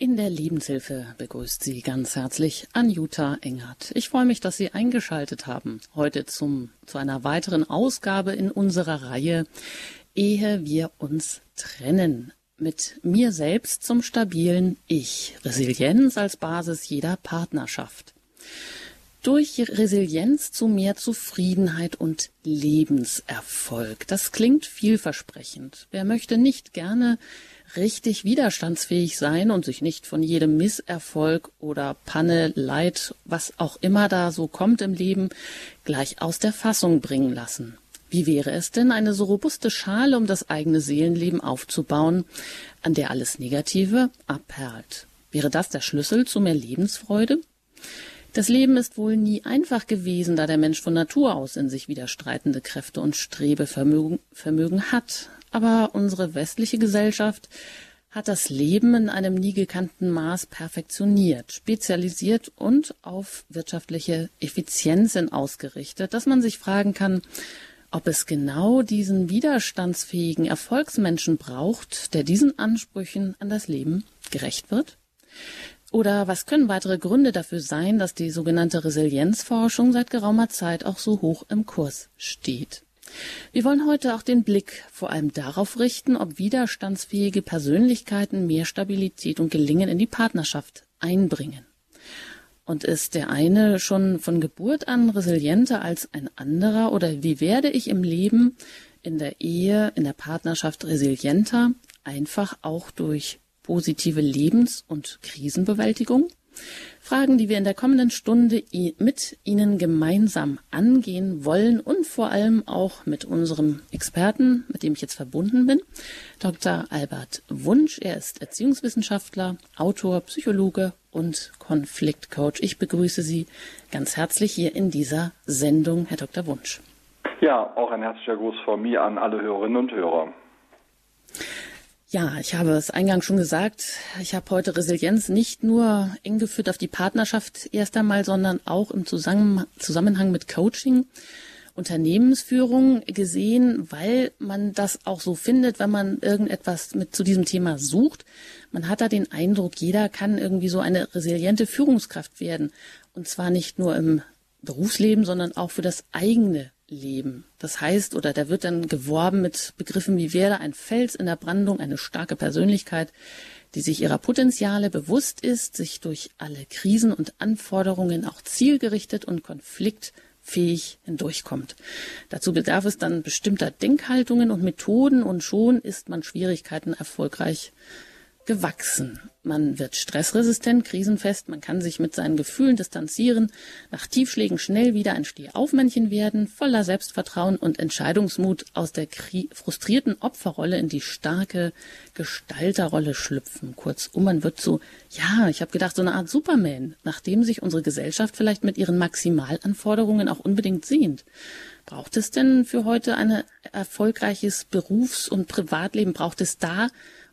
In der Lebenshilfe begrüßt Sie ganz herzlich Anjuta Engert. Ich freue mich, dass Sie eingeschaltet haben. Heute zum, zu einer weiteren Ausgabe in unserer Reihe Ehe wir uns trennen. Mit mir selbst zum stabilen Ich. Resilienz als Basis jeder Partnerschaft. Durch Resilienz zu mehr Zufriedenheit und Lebenserfolg. Das klingt vielversprechend. Wer möchte nicht gerne richtig widerstandsfähig sein und sich nicht von jedem Misserfolg oder Panne, Leid, was auch immer da so kommt im Leben, gleich aus der Fassung bringen lassen. Wie wäre es denn, eine so robuste Schale um das eigene Seelenleben aufzubauen, an der alles Negative abperlt? Wäre das der Schlüssel zu mehr Lebensfreude? Das Leben ist wohl nie einfach gewesen, da der Mensch von Natur aus in sich widerstreitende Kräfte und Strebevermögen Vermögen hat aber unsere westliche Gesellschaft hat das Leben in einem nie gekannten Maß perfektioniert, spezialisiert und auf wirtschaftliche Effizienzen ausgerichtet, dass man sich fragen kann, ob es genau diesen widerstandsfähigen Erfolgsmenschen braucht, der diesen Ansprüchen an das Leben gerecht wird? Oder was können weitere Gründe dafür sein, dass die sogenannte Resilienzforschung seit geraumer Zeit auch so hoch im Kurs steht? Wir wollen heute auch den Blick vor allem darauf richten, ob widerstandsfähige Persönlichkeiten mehr Stabilität und Gelingen in die Partnerschaft einbringen. Und ist der eine schon von Geburt an resilienter als ein anderer oder wie werde ich im Leben, in der Ehe, in der Partnerschaft resilienter, einfach auch durch positive Lebens- und Krisenbewältigung? Fragen, die wir in der kommenden Stunde mit Ihnen gemeinsam angehen wollen und vor allem auch mit unserem Experten, mit dem ich jetzt verbunden bin, Dr. Albert Wunsch. Er ist Erziehungswissenschaftler, Autor, Psychologe und Konfliktcoach. Ich begrüße Sie ganz herzlich hier in dieser Sendung, Herr Dr. Wunsch. Ja, auch ein herzlicher Gruß von mir an alle Hörerinnen und Hörer. Ja, ich habe es eingangs schon gesagt. Ich habe heute Resilienz nicht nur eng geführt auf die Partnerschaft erst einmal, sondern auch im Zusammenhang mit Coaching, Unternehmensführung gesehen, weil man das auch so findet, wenn man irgendetwas mit zu diesem Thema sucht. Man hat da den Eindruck, jeder kann irgendwie so eine resiliente Führungskraft werden. Und zwar nicht nur im Berufsleben, sondern auch für das eigene leben. Das heißt, oder da wird dann geworben mit Begriffen wie wäre ein Fels in der Brandung, eine starke Persönlichkeit, die sich ihrer Potenziale bewusst ist, sich durch alle Krisen und Anforderungen auch zielgerichtet und konfliktfähig hindurchkommt. Dazu bedarf es dann bestimmter Denkhaltungen und Methoden und schon ist man Schwierigkeiten erfolgreich gewachsen. Man wird stressresistent, krisenfest, man kann sich mit seinen Gefühlen distanzieren, nach Tiefschlägen schnell wieder ein Stehaufmännchen werden, voller Selbstvertrauen und Entscheidungsmut aus der frustrierten Opferrolle in die starke Gestalterrolle schlüpfen. Kurzum, man wird so, ja, ich habe gedacht, so eine Art Superman, nachdem sich unsere Gesellschaft vielleicht mit ihren Maximalanforderungen auch unbedingt sehnt. Braucht es denn für heute ein erfolgreiches Berufs- und Privatleben? Braucht es da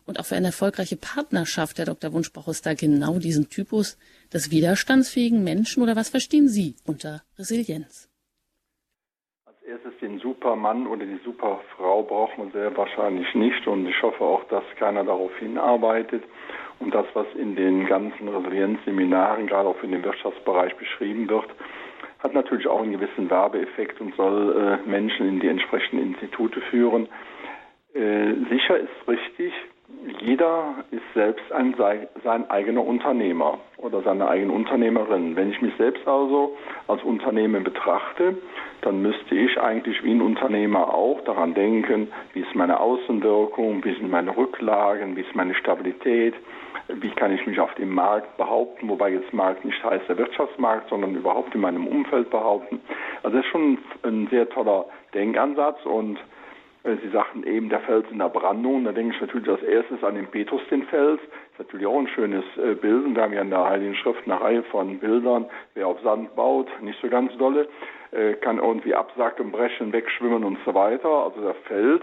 und auch für eine erfolgreiche Partnerschaft, Herr Dr. Wunsch, braucht es da genau diesen Typus des widerstandsfähigen Menschen oder was verstehen Sie unter Resilienz? Als erstes den Supermann oder die Superfrau braucht man sehr wahrscheinlich nicht und ich hoffe auch, dass keiner darauf hinarbeitet. Und das, was in den ganzen Resilienzseminaren, gerade auch für den Wirtschaftsbereich beschrieben wird, hat natürlich auch einen gewissen Werbeeffekt und soll äh, Menschen in die entsprechenden Institute führen. Äh, sicher ist richtig, jeder ist selbst ein, sein eigener Unternehmer oder seine eigene Unternehmerin. Wenn ich mich selbst also als Unternehmen betrachte, dann müsste ich eigentlich wie ein Unternehmer auch daran denken, wie ist meine Außenwirkung, wie sind meine Rücklagen, wie ist meine Stabilität, wie kann ich mich auf dem Markt behaupten, wobei jetzt Markt nicht heißt der Wirtschaftsmarkt, sondern überhaupt in meinem Umfeld behaupten. Also das ist schon ein sehr toller Denkansatz und Sie sagten eben, der Fels in der Brandung. Da denke ich natürlich als erstes an den Petrus, den Fels. Das ist natürlich auch ein schönes äh, Bild. Und wir haben ja in der Heiligen Schrift eine Reihe von Bildern. Wer auf Sand baut, nicht so ganz dolle, äh, kann irgendwie absacken, brechen, wegschwimmen und so weiter. Also der Fels,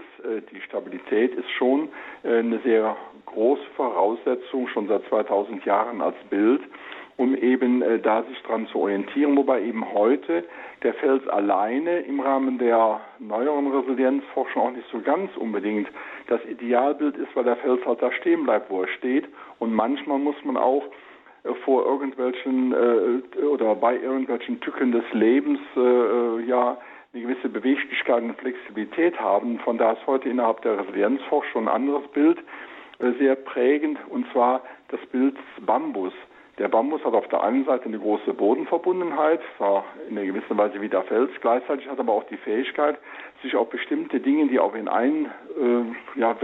die Stabilität ist schon eine sehr große Voraussetzung, schon seit 2000 Jahren als Bild um eben äh, da sich dran zu orientieren, wobei eben heute der Fels alleine im Rahmen der neueren Resilienzforschung auch nicht so ganz unbedingt das Idealbild ist, weil der Fels halt da stehen bleibt, wo er steht Und manchmal muss man auch äh, vor irgendwelchen äh, oder bei irgendwelchen Tücken des Lebens äh, ja eine gewisse Beweglichkeit und Flexibilität haben. Von da ist heute innerhalb der Resilienzforschung ein anderes Bild äh, sehr prägend, und zwar das Bild des Bambus. Der Bambus hat auf der einen Seite eine große Bodenverbundenheit, zwar in einer gewissen Weise wie der Fels, gleichzeitig hat aber auch die Fähigkeit, sich auf bestimmte Dinge, die auf ihn einwirken, äh, ja,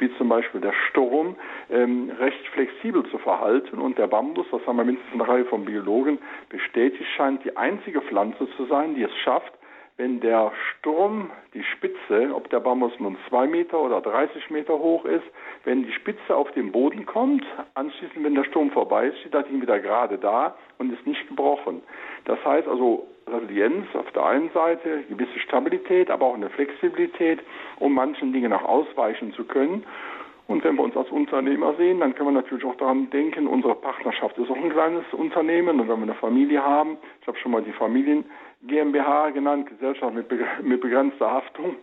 wie zum Beispiel der Sturm, ähm, recht flexibel zu verhalten. Und der Bambus, das haben wir mindestens eine Reihe von Biologen bestätigt, scheint die einzige Pflanze zu sein, die es schafft, wenn der Sturm die Spitze, ob der Bambus nun zwei Meter oder 30 Meter hoch ist, wenn die Spitze auf den Boden kommt, anschließend, wenn der Sturm vorbei ist, steht das Ding wieder gerade da und ist nicht gebrochen. Das heißt also Resilienz auf der einen Seite, gewisse Stabilität, aber auch eine Flexibilität, um manchen Dingen auch ausweichen zu können. Und wenn wir uns als Unternehmer sehen, dann können wir natürlich auch daran denken, unsere Partnerschaft ist auch ein kleines Unternehmen. Und wenn wir eine Familie haben, ich habe schon mal die Familien GmbH genannt, Gesellschaft mit, mit begrenzter Haftung.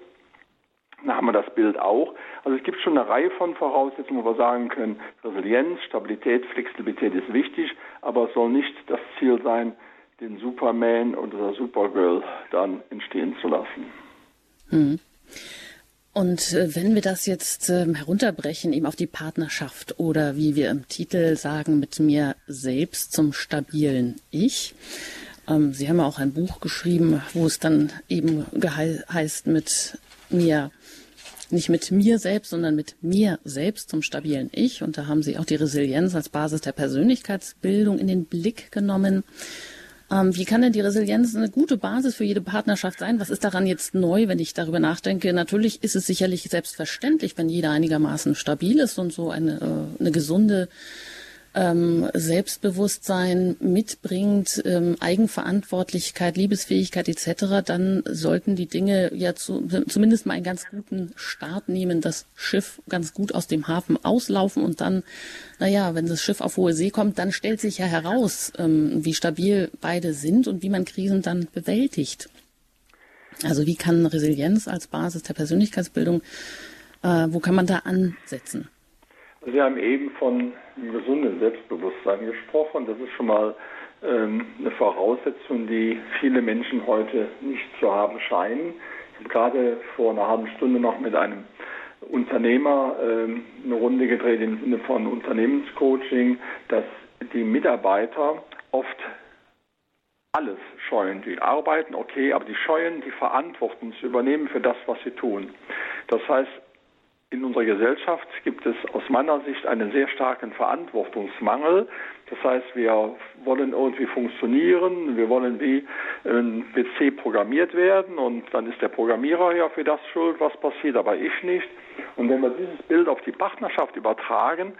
Da haben wir das Bild auch. Also es gibt schon eine Reihe von Voraussetzungen, wo wir sagen können, Resilienz, Stabilität, Flexibilität ist wichtig, aber es soll nicht das Ziel sein, den Superman oder Supergirl dann entstehen zu lassen. Hm. Und äh, wenn wir das jetzt äh, herunterbrechen, eben auf die Partnerschaft oder wie wir im Titel sagen, mit mir selbst zum stabilen Ich, ähm, Sie haben auch ein Buch geschrieben, wo es dann eben heißt mit mir, nicht mit mir selbst, sondern mit mir selbst zum stabilen Ich. Und da haben Sie auch die Resilienz als Basis der Persönlichkeitsbildung in den Blick genommen. Ähm, wie kann denn die Resilienz eine gute Basis für jede Partnerschaft sein? Was ist daran jetzt neu, wenn ich darüber nachdenke? Natürlich ist es sicherlich selbstverständlich, wenn jeder einigermaßen stabil ist und so eine, äh, eine gesunde ähm, Selbstbewusstsein mitbringt, ähm, Eigenverantwortlichkeit, Liebesfähigkeit etc., dann sollten die Dinge ja zu, zumindest mal einen ganz guten Start nehmen, das Schiff ganz gut aus dem Hafen auslaufen und dann, naja, wenn das Schiff auf hohe See kommt, dann stellt sich ja heraus, ähm, wie stabil beide sind und wie man Krisen dann bewältigt. Also wie kann Resilienz als Basis der Persönlichkeitsbildung, äh, wo kann man da ansetzen? Sie haben eben von gesunden Selbstbewusstsein gesprochen. Das ist schon mal ähm, eine Voraussetzung, die viele Menschen heute nicht zu haben scheinen. Ich habe gerade vor einer halben Stunde noch mit einem Unternehmer ähm, eine Runde gedreht im Sinne von Unternehmenscoaching, dass die Mitarbeiter oft alles scheuen. Die arbeiten, okay, aber die scheuen die Verantwortung zu übernehmen für das, was sie tun. Das heißt, in unserer Gesellschaft gibt es aus meiner Sicht einen sehr starken Verantwortungsmangel. Das heißt, wir wollen irgendwie funktionieren, wir wollen wie ein PC programmiert werden und dann ist der Programmierer ja für das schuld, was passiert, aber ich nicht. Und wenn wir dieses Bild auf die Partnerschaft übertragen,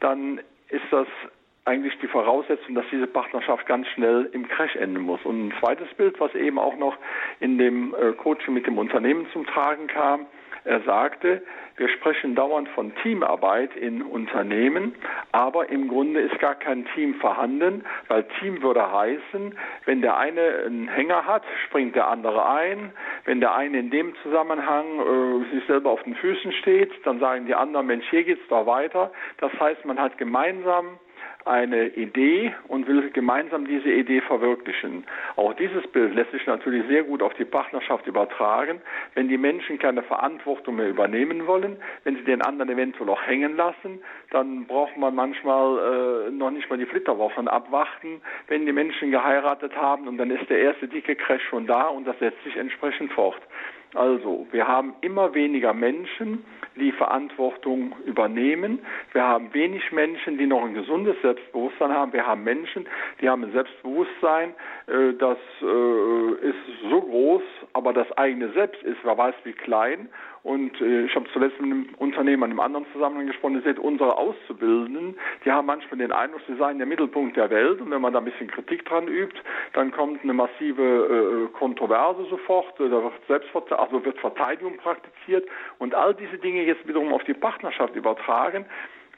dann ist das eigentlich die Voraussetzung, dass diese Partnerschaft ganz schnell im Crash enden muss. Und ein zweites Bild, was eben auch noch in dem äh, Coaching mit dem Unternehmen zum Tragen kam, er sagte, wir sprechen dauernd von Teamarbeit in Unternehmen, aber im Grunde ist gar kein Team vorhanden, weil Team würde heißen, wenn der eine einen Hänger hat, springt der andere ein. Wenn der eine in dem Zusammenhang äh, sich selber auf den Füßen steht, dann sagen die anderen, Mensch, hier geht's doch weiter. Das heißt, man hat gemeinsam eine Idee und will gemeinsam diese Idee verwirklichen. Auch dieses Bild lässt sich natürlich sehr gut auf die Partnerschaft übertragen. Wenn die Menschen keine Verantwortung mehr übernehmen wollen, wenn sie den anderen eventuell auch hängen lassen, dann braucht man manchmal äh, noch nicht mal die Flitterwochen abwarten, wenn die Menschen geheiratet haben und dann ist der erste dicke Crash schon da und das setzt sich entsprechend fort. Also, wir haben immer weniger Menschen, die Verantwortung übernehmen. Wir haben wenig Menschen, die noch ein gesundes Selbstbewusstsein haben. Wir haben Menschen, die haben ein Selbstbewusstsein, äh, das äh, ist so groß, aber das eigene Selbst ist, wer weiß wie klein. Und äh, ich habe zuletzt mit einem Unternehmer in einem anderen Zusammenhang gesprochen, ihr seht, unsere Auszubildenden, die haben manchmal den Eindruck, sie seien der Mittelpunkt der Welt. Und wenn man da ein bisschen Kritik dran übt, dann kommt eine massive äh, Kontroverse sofort, da wird Selbstvert also wird Verteidigung praktiziert. Und all diese Dinge jetzt wiederum auf die Partnerschaft übertragen.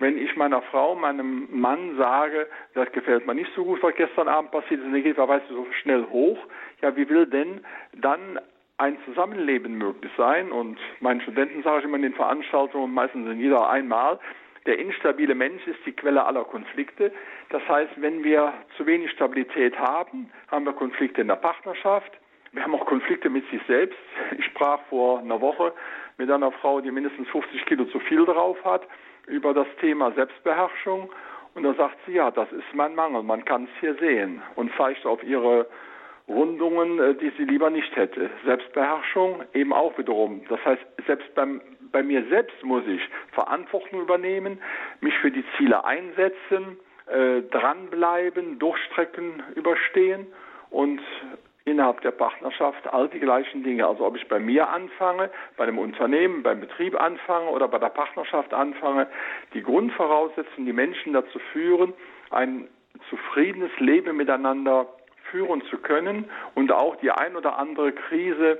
Wenn ich meiner Frau, meinem Mann sage, das gefällt mir nicht so gut, was gestern Abend passiert ist, er geht, wer weiß, so schnell hoch, ja, wie will denn dann ein Zusammenleben möglich sein. Und meinen Studenten sage ich immer in den Veranstaltungen, meistens in jeder einmal, der instabile Mensch ist die Quelle aller Konflikte. Das heißt, wenn wir zu wenig Stabilität haben, haben wir Konflikte in der Partnerschaft. Wir haben auch Konflikte mit sich selbst. Ich sprach vor einer Woche mit einer Frau, die mindestens 50 Kilo zu viel drauf hat, über das Thema Selbstbeherrschung. Und da sagt sie, ja, das ist mein Mangel, man kann es hier sehen und zeigt auf ihre Rundungen, äh, die sie lieber nicht hätte. Selbstbeherrschung eben auch wiederum. Das heißt, selbst beim, bei mir selbst muss ich Verantwortung übernehmen, mich für die Ziele einsetzen, äh, dranbleiben, Durchstrecken überstehen und innerhalb der Partnerschaft all die gleichen Dinge. Also ob ich bei mir anfange, bei einem Unternehmen, beim Betrieb anfange oder bei der Partnerschaft anfange, die Grundvoraussetzungen, die Menschen dazu führen, ein zufriedenes Leben miteinander führen zu können und auch die ein oder andere Krise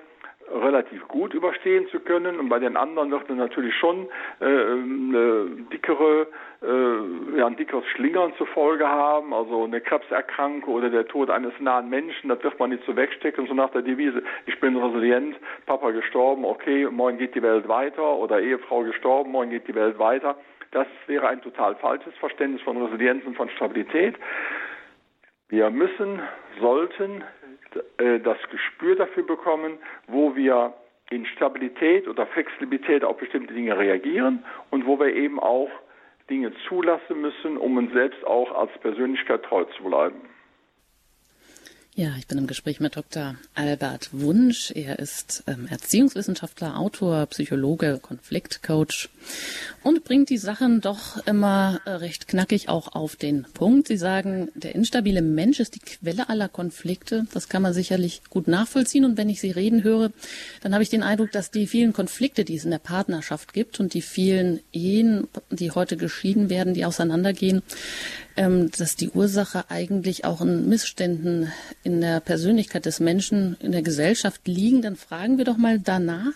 relativ gut überstehen zu können. Und bei den anderen wird man natürlich schon äh, eine dickere, äh, ja, ein dickeres Schlingern zur Folge haben, also eine Krebserkrankung oder der Tod eines nahen Menschen, das wird man nicht so wegstecken, so nach der Devise, ich bin resilient, Papa gestorben, okay, morgen geht die Welt weiter oder Ehefrau gestorben, morgen geht die Welt weiter. Das wäre ein total falsches Verständnis von Resilienz und von Stabilität. Wir müssen, sollten äh, das Gespür dafür bekommen, wo wir in Stabilität oder Flexibilität auf bestimmte Dinge reagieren und wo wir eben auch Dinge zulassen müssen, um uns selbst auch als Persönlichkeit treu zu bleiben. Ja, ich bin im Gespräch mit Dr. Albert Wunsch. Er ist ähm, Erziehungswissenschaftler, Autor, Psychologe, Konfliktcoach und bringt die Sachen doch immer äh, recht knackig auch auf den Punkt. Sie sagen, der instabile Mensch ist die Quelle aller Konflikte. Das kann man sicherlich gut nachvollziehen. Und wenn ich Sie reden höre, dann habe ich den Eindruck, dass die vielen Konflikte, die es in der Partnerschaft gibt und die vielen Ehen, die heute geschieden werden, die auseinandergehen, dass die Ursache eigentlich auch in Missständen in der Persönlichkeit des Menschen, in der Gesellschaft liegen, dann fragen wir doch mal danach.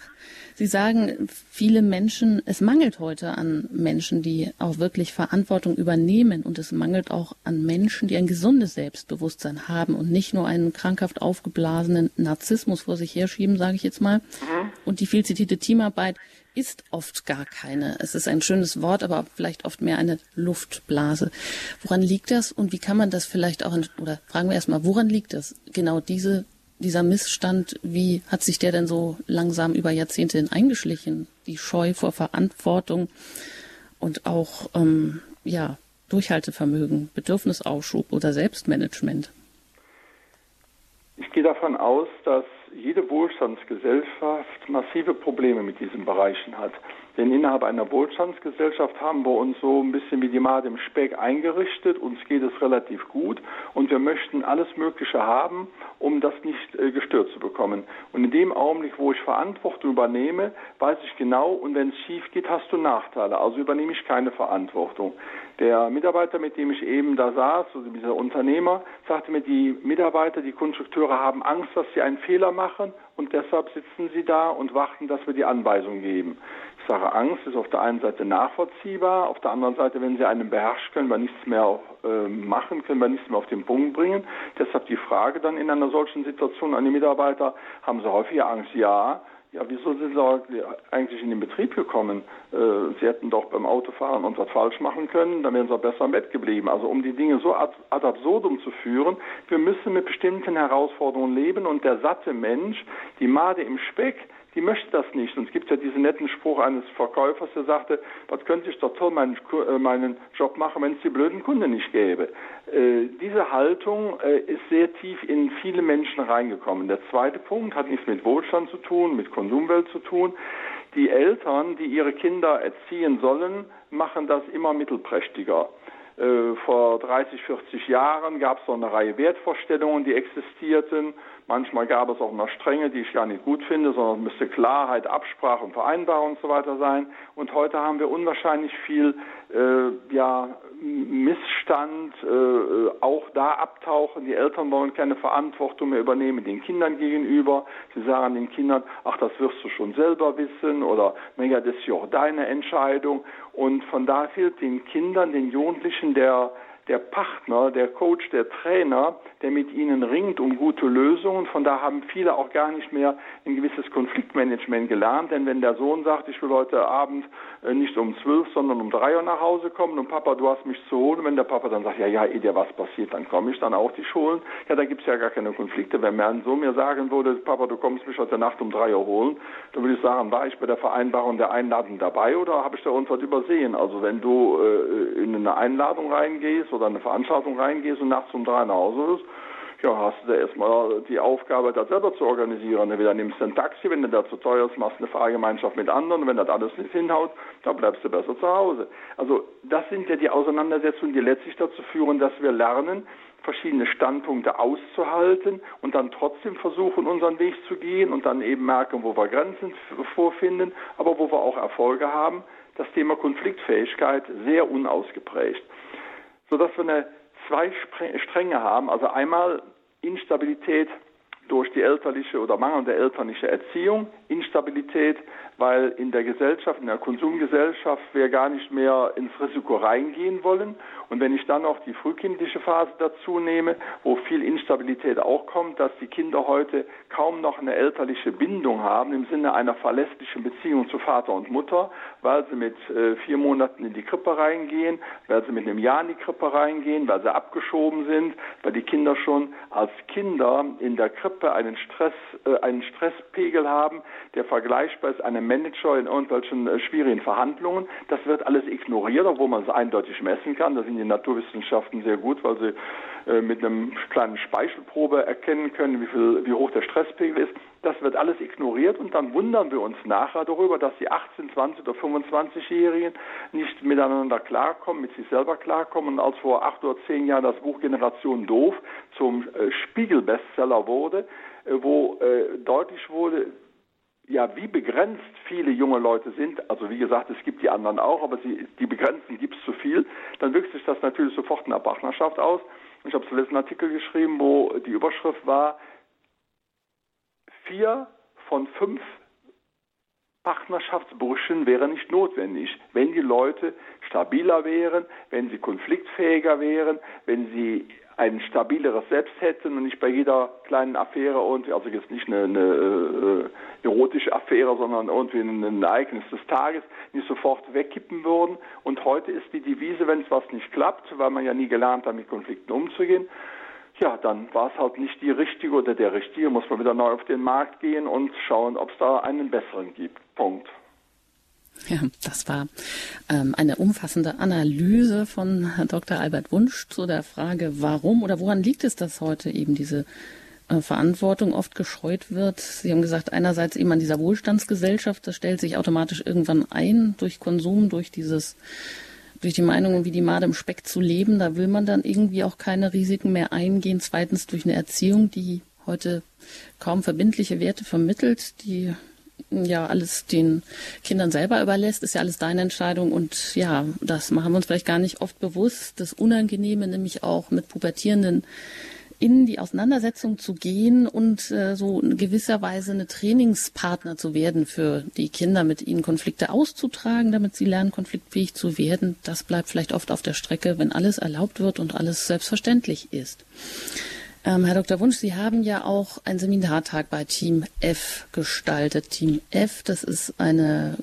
Sie sagen, viele Menschen, es mangelt heute an Menschen, die auch wirklich Verantwortung übernehmen und es mangelt auch an Menschen, die ein gesundes Selbstbewusstsein haben und nicht nur einen krankhaft aufgeblasenen Narzissmus vor sich herschieben, sage ich jetzt mal. Mhm. Und die viel zitierte Teamarbeit ist oft gar keine. Es ist ein schönes Wort, aber vielleicht oft mehr eine Luftblase. Woran liegt das und wie kann man das vielleicht auch, oder fragen wir erstmal, woran liegt das? Genau diese, dieser Missstand, wie hat sich der denn so langsam über Jahrzehnte hin eingeschlichen? Die Scheu vor Verantwortung und auch, ähm, ja, Durchhaltevermögen, Bedürfnisausschub oder Selbstmanagement? Ich gehe davon aus, dass jede Wohlstandsgesellschaft massive Probleme mit diesen Bereichen hat. Denn innerhalb einer Wohlstandsgesellschaft haben wir uns so ein bisschen wie die Made im Speck eingerichtet. Uns geht es relativ gut und wir möchten alles Mögliche haben, um das nicht äh, gestört zu bekommen. Und in dem Augenblick, wo ich Verantwortung übernehme, weiß ich genau, und wenn es schief geht, hast du Nachteile. Also übernehme ich keine Verantwortung. Der Mitarbeiter, mit dem ich eben da saß, also dieser Unternehmer, sagte mir, die Mitarbeiter, die Konstrukteure haben Angst, dass sie einen Fehler machen und deshalb sitzen sie da und warten, dass wir die Anweisung geben. Sage, Angst ist auf der einen Seite nachvollziehbar, auf der anderen Seite, wenn sie einen beherrscht, können wir nichts mehr äh, machen, können wir nichts mehr auf den Punkt bringen. Deshalb die Frage dann in einer solchen Situation an die Mitarbeiter, haben sie häufig Angst? Ja. Ja, wieso sind Sie eigentlich in den Betrieb gekommen? Äh, Sie hätten doch beim Autofahren uns was falsch machen können, dann wären Sie besser im Bett geblieben. Also um die Dinge so ad, ad absurdum zu führen, wir müssen mit bestimmten Herausforderungen leben und der satte Mensch, die Made im Speck, die möchte das nicht. Und es gibt ja diesen netten Spruch eines Verkäufers, der sagte, was könnte ich doch toll meinen, äh, meinen Job machen, wenn es die blöden Kunden nicht gäbe. Äh, diese Haltung äh, ist sehr tief in viele Menschen reingekommen. Der zweite Punkt hat nichts mit Wohlstand zu tun, mit Konsumwelt zu tun. Die Eltern, die ihre Kinder erziehen sollen, machen das immer mittelprächtiger. Äh, vor 30, 40 Jahren gab es so eine Reihe Wertvorstellungen, die existierten. Manchmal gab es auch noch Strenge, die ich gar nicht gut finde, sondern müsste Klarheit, Absprache und Vereinbarung und so weiter sein. Und heute haben wir unwahrscheinlich viel äh, ja, Missstand, äh, auch da abtauchen. Die Eltern wollen keine Verantwortung mehr übernehmen den Kindern gegenüber. Sie sagen den Kindern, ach, das wirst du schon selber wissen oder, naja, das ist ja auch deine Entscheidung. Und von da fehlt den Kindern, den Jugendlichen der der Partner, der Coach, der Trainer, der mit ihnen ringt um gute Lösungen. Von da haben viele auch gar nicht mehr ein gewisses Konfliktmanagement gelernt, denn wenn der Sohn sagt, ich will heute Abend äh, nicht um zwölf, sondern um drei Uhr nach Hause kommen und Papa, du hast mich zu holen, wenn der Papa dann sagt, ja, ja, eh dir was passiert, dann komme ich dann auch dich holen, ja, da gibt's ja gar keine Konflikte. Wenn mein Sohn mir sagen würde, Papa, du kommst mich heute Nacht um drei Uhr holen, dann würde ich sagen, war ich bei der Vereinbarung der Einladung dabei oder habe ich da uns was übersehen? Also wenn du äh, in eine Einladung reingehst oder eine Veranstaltung reingehst und nachts um drei nach Hause bist, ja, hast du da erstmal die Aufgabe, das selber zu organisieren. Entweder nimmst du ein Taxi, wenn du da zu teuer ist, machst eine Fahrgemeinschaft mit anderen. Wenn das alles nicht hinhaut, dann bleibst du besser zu Hause. Also das sind ja die Auseinandersetzungen, die letztlich dazu führen, dass wir lernen, verschiedene Standpunkte auszuhalten und dann trotzdem versuchen, unseren Weg zu gehen und dann eben merken, wo wir Grenzen vorfinden, aber wo wir auch Erfolge haben. Das Thema Konfliktfähigkeit sehr unausgeprägt. Sodass wir eine zwei Stränge haben. Also einmal Instabilität durch die elterliche oder mangelnde elterliche Erziehung, Instabilität, weil in der Gesellschaft, in der Konsumgesellschaft wir gar nicht mehr ins Risiko reingehen wollen. Und wenn ich dann noch die frühkindliche Phase dazu nehme, wo viel Instabilität auch kommt, dass die Kinder heute kaum noch eine elterliche Bindung haben im Sinne einer verlässlichen Beziehung zu Vater und Mutter, weil sie mit äh, vier Monaten in die Krippe reingehen, weil sie mit einem Jahr in die Krippe reingehen, weil sie abgeschoben sind, weil die Kinder schon als Kinder in der Krippe einen Stress, äh, einen Stresspegel haben, der vergleichbar ist einem Manager in irgendwelchen äh, schwierigen Verhandlungen. Das wird alles ignoriert, obwohl man es eindeutig messen kann. Da sind die Naturwissenschaften sehr gut, weil sie äh, mit einem kleinen Speichelprobe erkennen können, wie, viel, wie hoch der Stresspegel ist. Das wird alles ignoriert und dann wundern wir uns nachher darüber, dass die 18, 20 oder 25-Jährigen nicht miteinander klarkommen, mit sich selber klarkommen. Und als vor acht oder zehn Jahren das Buch Generation Doof zum äh, Spiegel-Bestseller wurde, wo äh, deutlich wurde, ja, wie begrenzt viele junge Leute sind, also wie gesagt, es gibt die anderen auch, aber sie, die Begrenzten gibt es zu viel, dann wirkt sich das natürlich sofort in der Partnerschaft aus. Ich habe zuletzt einen Artikel geschrieben, wo die Überschrift war, vier von fünf Partnerschaftsbrüchen wäre nicht notwendig, wenn die Leute stabiler wären, wenn sie konfliktfähiger wären, wenn sie ein stabileres Selbst hätten und nicht bei jeder kleinen Affäre und also jetzt nicht eine, eine äh, erotische Affäre, sondern irgendwie ein, ein Ereignis des Tages nicht sofort wegkippen würden. Und heute ist die Devise, wenn es was nicht klappt, weil man ja nie gelernt hat, mit Konflikten umzugehen, ja, dann war es halt nicht die richtige oder der richtige, muss man wieder neu auf den Markt gehen und schauen, ob es da einen besseren gibt. Punkt. Ja, das war ähm, eine umfassende Analyse von Dr. Albert Wunsch zu der Frage, warum oder woran liegt es, dass heute eben diese äh, Verantwortung oft gescheut wird. Sie haben gesagt, einerseits eben an dieser Wohlstandsgesellschaft, das stellt sich automatisch irgendwann ein durch Konsum, durch dieses, durch die Meinung, wie die Made im Speck zu leben. Da will man dann irgendwie auch keine Risiken mehr eingehen. Zweitens durch eine Erziehung, die heute kaum verbindliche Werte vermittelt, die ja alles den Kindern selber überlässt, ist ja alles deine Entscheidung und ja, das machen wir uns vielleicht gar nicht oft bewusst. Das Unangenehme, nämlich auch mit Pubertierenden in die Auseinandersetzung zu gehen und äh, so in gewisser Weise eine Trainingspartner zu werden für die Kinder, mit ihnen Konflikte auszutragen, damit sie lernen, konfliktfähig zu werden. Das bleibt vielleicht oft auf der Strecke, wenn alles erlaubt wird und alles selbstverständlich ist. Ähm, Herr Dr. Wunsch, Sie haben ja auch einen Seminartag bei Team F gestaltet. Team F, das ist eine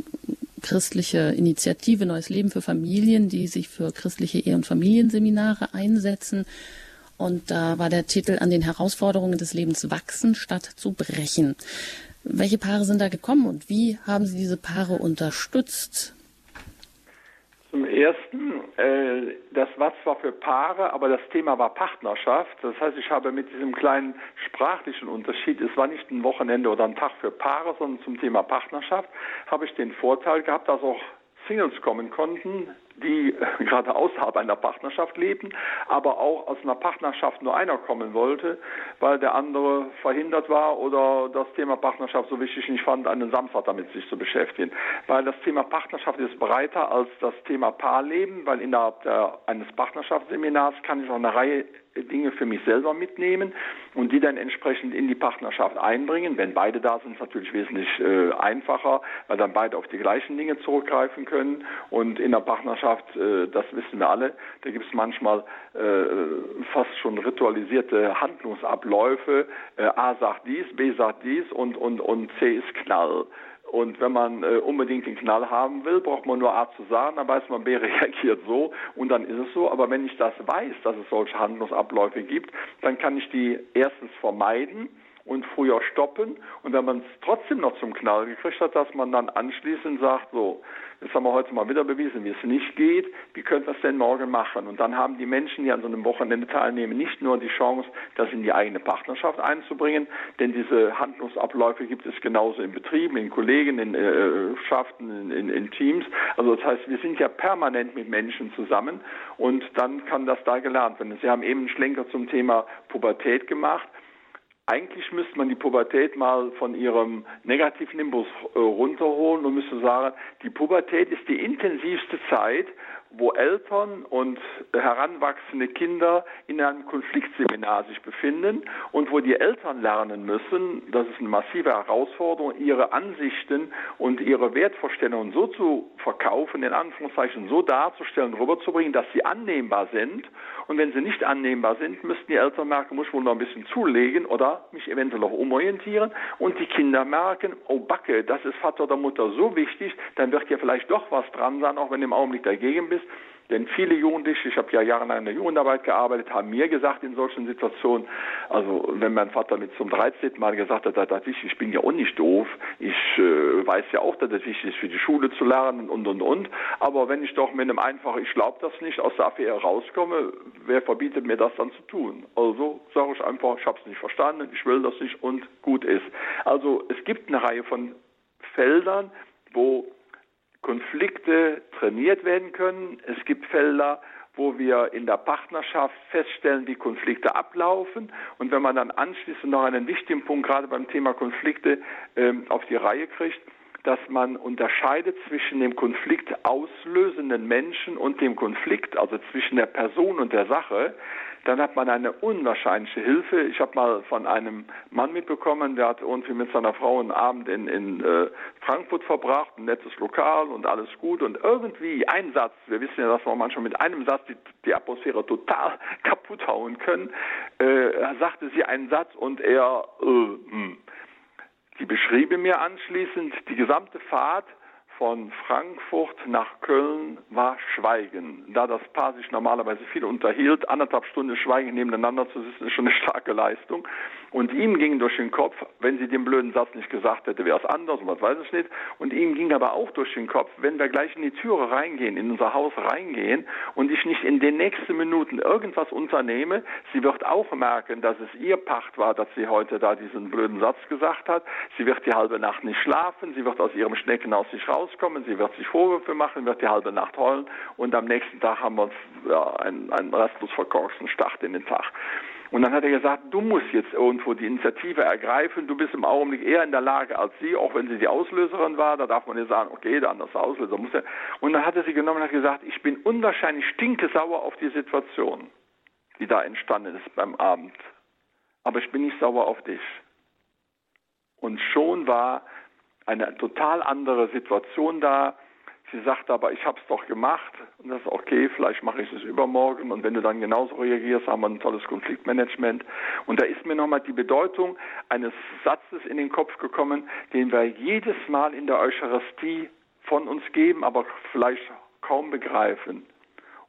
christliche Initiative Neues Leben für Familien, die sich für christliche Ehe- und Familienseminare einsetzen. Und da war der Titel an den Herausforderungen des Lebens wachsen statt zu brechen. Welche Paare sind da gekommen und wie haben Sie diese Paare unterstützt? Zum ersten, äh, das war zwar für Paare, aber das Thema war Partnerschaft. Das heißt, ich habe mit diesem kleinen sprachlichen Unterschied, es war nicht ein Wochenende oder ein Tag für Paare, sondern zum Thema Partnerschaft, habe ich den Vorteil gehabt, dass auch Singles kommen konnten, die gerade außerhalb einer Partnerschaft lebten, aber auch aus einer Partnerschaft nur einer kommen wollte, weil der andere verhindert war oder das Thema Partnerschaft so wichtig nicht fand, einen Samstag damit sich zu beschäftigen. Weil das Thema Partnerschaft ist breiter als das Thema Paarleben, weil innerhalb der, eines Partnerschaftsseminars kann ich auch eine Reihe Dinge für mich selber mitnehmen und die dann entsprechend in die Partnerschaft einbringen. Wenn beide da sind, ist es natürlich wesentlich äh, einfacher, weil dann beide auf die gleichen Dinge zurückgreifen können und in der Partnerschaft äh, das wissen wir alle, da gibt es manchmal äh, fast schon ritualisierte Handlungsabläufe. Äh, A sagt dies, B sagt dies und, und, und C ist Knall. Und wenn man äh, unbedingt den Knall haben will, braucht man nur A zu sagen, dann weiß man, B reagiert so und dann ist es so. Aber wenn ich das weiß, dass es solche Handlungsabläufe gibt, dann kann ich die erstens vermeiden und früher stoppen. Und wenn man es trotzdem noch zum Knall gekriegt hat, dass man dann anschließend sagt, so, jetzt haben wir heute mal wieder bewiesen, wie es nicht geht, wie könnte wir es denn morgen machen? Und dann haben die Menschen, die an so einem Wochenende teilnehmen, nicht nur die Chance, das in die eigene Partnerschaft einzubringen, denn diese Handlungsabläufe gibt es genauso in Betrieben, in Kollegen, in äh, Schaften, in, in, in Teams. Also das heißt, wir sind ja permanent mit Menschen zusammen und dann kann das da gelernt werden. Sie haben eben einen Schlenker zum Thema Pubertät gemacht eigentlich müsste man die Pubertät mal von ihrem Negativnimbus äh, runterholen und müsste sagen, die Pubertät ist die intensivste Zeit, wo Eltern und heranwachsende Kinder in einem Konfliktseminar sich befinden und wo die Eltern lernen müssen, das ist eine massive Herausforderung, ihre Ansichten und ihre Wertvorstellungen so zu verkaufen, in Anführungszeichen so darzustellen, rüberzubringen, dass sie annehmbar sind. Und wenn sie nicht annehmbar sind, müssten die Eltern merken, muss ich wohl noch ein bisschen zulegen oder mich eventuell auch umorientieren. Und die Kinder merken, oh Backe, das ist Vater oder Mutter so wichtig, dann wird ja vielleicht doch was dran sein, auch wenn du im Augenblick dagegen bist. Denn viele Jugendliche, ich habe ja jahrelang in der Jugendarbeit gearbeitet, haben mir gesagt in solchen Situationen, also wenn mein Vater mit zum 13. Mal gesagt hat, das ist, ich bin ja auch nicht doof, ich äh, weiß ja auch, dass es wichtig ist, für die Schule zu lernen und, und, und. Aber wenn ich doch mit einem einfachen, ich glaube das nicht, aus der Affäre rauskomme, wer verbietet mir das dann zu tun? Also sage ich einfach, ich habe es nicht verstanden, ich will das nicht und gut ist. Also es gibt eine Reihe von Feldern, wo Konflikte trainiert werden können. Es gibt Felder, wo wir in der Partnerschaft feststellen, wie Konflikte ablaufen. Und wenn man dann anschließend noch einen wichtigen Punkt gerade beim Thema Konflikte ähm, auf die Reihe kriegt, dass man unterscheidet zwischen dem Konflikt auslösenden Menschen und dem Konflikt, also zwischen der Person und der Sache, dann hat man eine unwahrscheinliche Hilfe. Ich habe mal von einem Mann mitbekommen, der hat irgendwie mit seiner Frau einen Abend in, in äh, Frankfurt verbracht, ein nettes Lokal und alles gut. Und irgendwie ein Satz, wir wissen ja, dass wir manchmal mit einem Satz die, die Atmosphäre total kaputt hauen können, äh, sagte sie einen Satz und er, äh, mh. Hm. sie beschrieb mir anschließend die gesamte Fahrt von Frankfurt nach Köln war Schweigen. Da das Paar sich normalerweise viel unterhielt, anderthalb Stunden Schweigen nebeneinander zu sitzen, ist schon eine starke Leistung. Und ihm ging durch den Kopf, wenn sie den blöden Satz nicht gesagt hätte, wäre es anders und was weiß ich nicht. Und ihm ging aber auch durch den Kopf, wenn wir gleich in die Türe reingehen, in unser Haus reingehen und ich nicht in den nächsten Minuten irgendwas unternehme, sie wird auch merken, dass es ihr Pacht war, dass sie heute da diesen blöden Satz gesagt hat. Sie wird die halbe Nacht nicht schlafen, sie wird aus ihrem Schneckenhaus nicht raus rauskommen, sie wird sich Vorwürfe machen, wird die halbe Nacht heulen und am nächsten Tag haben wir ja, einen, einen restlos verkorksten Start in den Tag. Und dann hat er gesagt, du musst jetzt irgendwo die Initiative ergreifen, du bist im Augenblick eher in der Lage als sie, auch wenn sie die Auslöserin war, da darf man ja sagen, okay, der andere Auslöser muss er. Und dann hat er sie genommen und hat gesagt, ich bin unwahrscheinlich stinkesauer auf die Situation, die da entstanden ist beim Abend. Aber ich bin nicht sauer auf dich. Und schon war eine total andere Situation da. Sie sagt aber, ich habe es doch gemacht und das ist okay, vielleicht mache ich es übermorgen und wenn du dann genauso reagierst, haben wir ein tolles Konfliktmanagement. Und da ist mir nochmal die Bedeutung eines Satzes in den Kopf gekommen, den wir jedes Mal in der Eucharistie von uns geben, aber vielleicht kaum begreifen.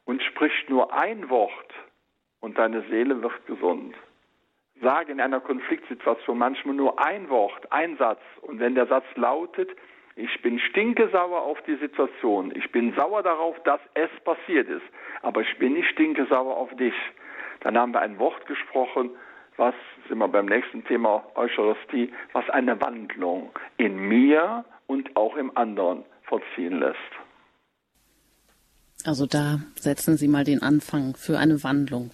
Und spricht nur ein Wort und deine Seele wird gesund sage in einer Konfliktsituation manchmal nur ein Wort, ein Satz. Und wenn der Satz lautet, ich bin stinkesauer auf die Situation, ich bin sauer darauf, dass es passiert ist, aber ich bin nicht stinkesauer auf dich, dann haben wir ein Wort gesprochen, was, sind wir beim nächsten Thema Eucharistie, was eine Wandlung in mir und auch im anderen vollziehen lässt. Also da setzen Sie mal den Anfang für eine Wandlung,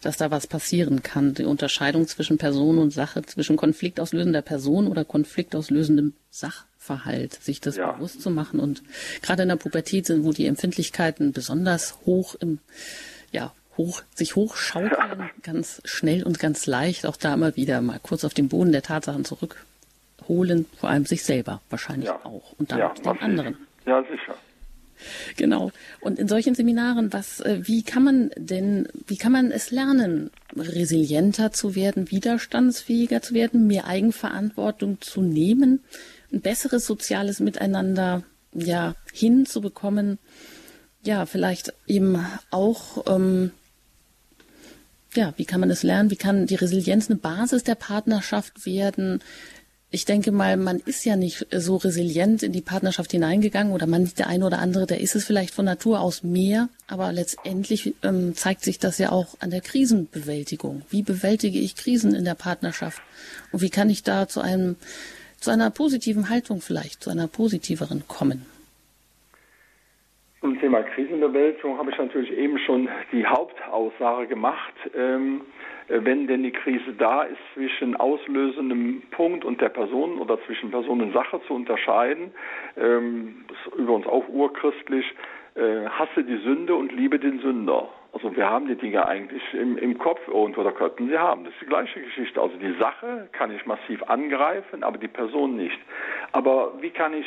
dass da was passieren kann. Die Unterscheidung zwischen Person und Sache, zwischen konfliktauslösender Person oder konfliktauslösendem Sachverhalt, sich das ja. bewusst zu machen. Und gerade in der Pubertät sind, wo die Empfindlichkeiten besonders hoch im, ja, hoch, sich hochschaukeln, ja. ganz schnell und ganz leicht, auch da immer wieder mal kurz auf den Boden der Tatsachen zurückholen, vor allem sich selber wahrscheinlich ja. auch und dann ja, den anderen. Ja, sicher. Genau. Und in solchen Seminaren, was, äh, wie kann man denn, wie kann man es lernen, resilienter zu werden, widerstandsfähiger zu werden, mehr Eigenverantwortung zu nehmen, ein besseres soziales Miteinander ja hinzubekommen, ja vielleicht eben auch ähm, ja, wie kann man es lernen? Wie kann die Resilienz eine Basis der Partnerschaft werden? Ich denke mal, man ist ja nicht so resilient in die Partnerschaft hineingegangen oder man, der eine oder andere, der ist es vielleicht von Natur aus mehr, aber letztendlich ähm, zeigt sich das ja auch an der Krisenbewältigung. Wie bewältige ich Krisen in der Partnerschaft? Und wie kann ich da zu einem, zu einer positiven Haltung vielleicht, zu einer positiveren kommen? Zum Thema Krisenbewältigung habe ich natürlich eben schon die Hauptaussage gemacht. Ähm, äh, wenn denn die Krise da ist, zwischen auslösendem Punkt und der Person oder zwischen Person und Sache zu unterscheiden. Ähm, das ist übrigens auch urchristlich. Äh, hasse die Sünde und liebe den Sünder. Also wir haben die Dinge eigentlich im, im Kopf irgendwo, da könnten sie haben. Das ist die gleiche Geschichte. Also die Sache kann ich massiv angreifen, aber die Person nicht. Aber wie kann ich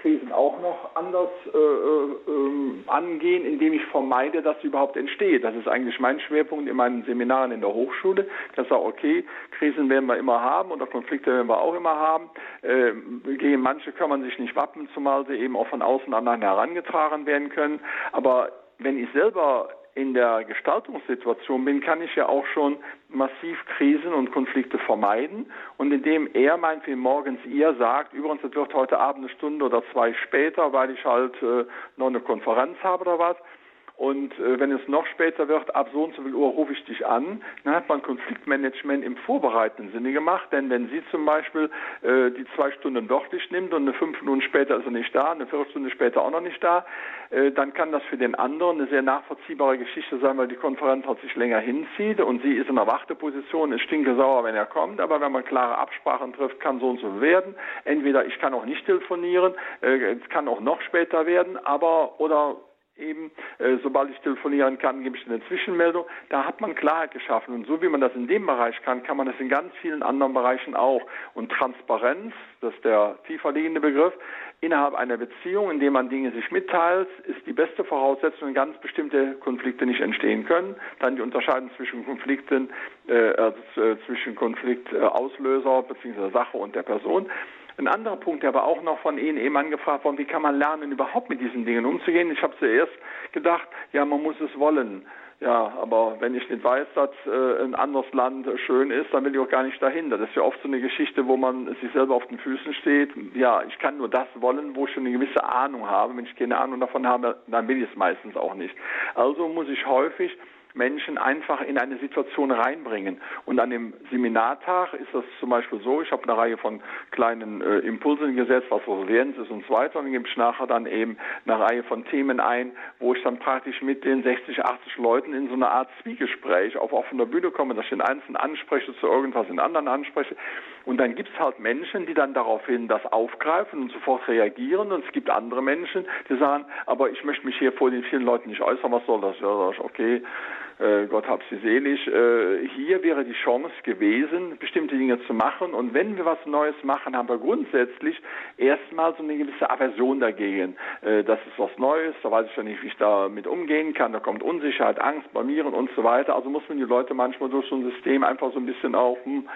Krisen auch noch anders äh, äh, angehen, indem ich vermeide, dass sie überhaupt entsteht. Das ist eigentlich mein Schwerpunkt in meinen Seminaren in der Hochschule. Ich sage, okay, Krisen werden wir immer haben oder Konflikte werden wir auch immer haben. Äh, gegen manche kann man sich nicht wappen, zumal sie eben auch von außen an einen herangetragen werden können. Aber wenn ich selber in der Gestaltungssituation bin, kann ich ja auch schon massiv Krisen und Konflikte vermeiden. Und indem er meinetwegen morgens ihr sagt, übrigens, es wird heute Abend eine Stunde oder zwei später, weil ich halt äh, noch eine Konferenz habe oder was, und äh, wenn es noch später wird, ab so und so viel Uhr rufe ich dich an, dann hat man Konfliktmanagement im vorbereitenden Sinne gemacht. Denn wenn sie zum Beispiel äh, die zwei Stunden nicht nimmt und eine fünf Minuten später ist er nicht da, eine Viertelstunde später auch noch nicht da, äh, dann kann das für den anderen eine sehr nachvollziehbare Geschichte sein, weil die Konferenz hat sich länger hinzieht und sie ist in einer Warteposition, ist stinkesauer, wenn er kommt. Aber wenn man klare Absprachen trifft, kann so und so werden. Entweder ich kann auch nicht telefonieren, äh, es kann auch noch später werden, aber oder eben, äh, sobald ich telefonieren kann, gebe ich eine Zwischenmeldung. Da hat man Klarheit geschaffen. Und so wie man das in dem Bereich kann, kann man das in ganz vielen anderen Bereichen auch. Und Transparenz, das ist der tiefer liegende Begriff, innerhalb einer Beziehung, in der man Dinge sich mitteilt, ist die beste Voraussetzung, wenn ganz bestimmte Konflikte nicht entstehen können. Dann die Unterscheidung zwischen Konflikten, äh, also, äh, zwischen Konfliktauslöser bzw. Sache und der Person. Ein anderer Punkt, der aber auch noch von Ihnen eben angefragt worden, wie kann man lernen, überhaupt mit diesen Dingen umzugehen? Ich habe zuerst gedacht, ja, man muss es wollen. Ja, aber wenn ich nicht weiß, dass äh, ein anderes Land schön ist, dann will ich auch gar nicht dahin. Das ist ja oft so eine Geschichte, wo man sich selber auf den Füßen steht. Ja, ich kann nur das wollen, wo ich schon eine gewisse Ahnung habe. Wenn ich keine Ahnung davon habe, dann will ich es meistens auch nicht. Also muss ich häufig Menschen einfach in eine Situation reinbringen. Und an dem Seminartag ist das zum Beispiel so, ich habe eine Reihe von kleinen äh, Impulsen gesetzt, was Resilienz ist und so weiter. Und dann gebe ich nachher dann eben eine Reihe von Themen ein, wo ich dann praktisch mit den 60, 80 Leuten in so eine Art Zwiegespräch auf offener Bühne komme, dass ich den Einzelnen anspreche, zu irgendwas den anderen anspreche. Und dann gibt es halt Menschen, die dann daraufhin das aufgreifen und sofort reagieren. Und es gibt andere Menschen, die sagen, aber ich möchte mich hier vor den vielen Leuten nicht äußern, was soll das? Ja, okay, äh, Gott hab sie selig. Äh, hier wäre die Chance gewesen, bestimmte Dinge zu machen. Und wenn wir was Neues machen, haben wir grundsätzlich erstmal so eine gewisse Aversion dagegen. Äh, das ist was Neues, da weiß ich ja nicht, wie ich damit umgehen kann. Da kommt Unsicherheit, Angst, Blamieren und so weiter. Also muss man die Leute manchmal durch so ein System einfach so ein bisschen auch hm,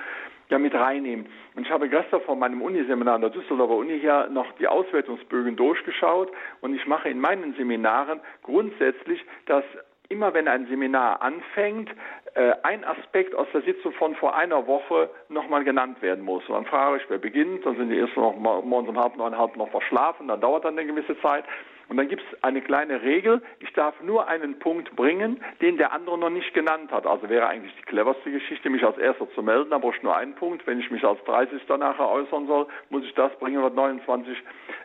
ja, mit reinnehmen. Und ich habe gestern vor meinem Uniseminar an der Düsseldorfer Uni hier noch die Auswertungsbögen durchgeschaut und ich mache in meinen Seminaren grundsätzlich, dass immer wenn ein Seminar anfängt, äh, ein Aspekt aus der Sitzung von vor einer Woche nochmal genannt werden muss. Und dann frage ich, wer beginnt, dann sind die ersten noch morgens um halb neun, halb noch verschlafen, dann dauert dann eine gewisse Zeit. Und dann gibt es eine kleine Regel, ich darf nur einen Punkt bringen, den der andere noch nicht genannt hat. Also wäre eigentlich die cleverste Geschichte, mich als Erster zu melden, da brauche ich nur einen Punkt. Wenn ich mich als 30. nachher äußern soll, muss ich das bringen, was 29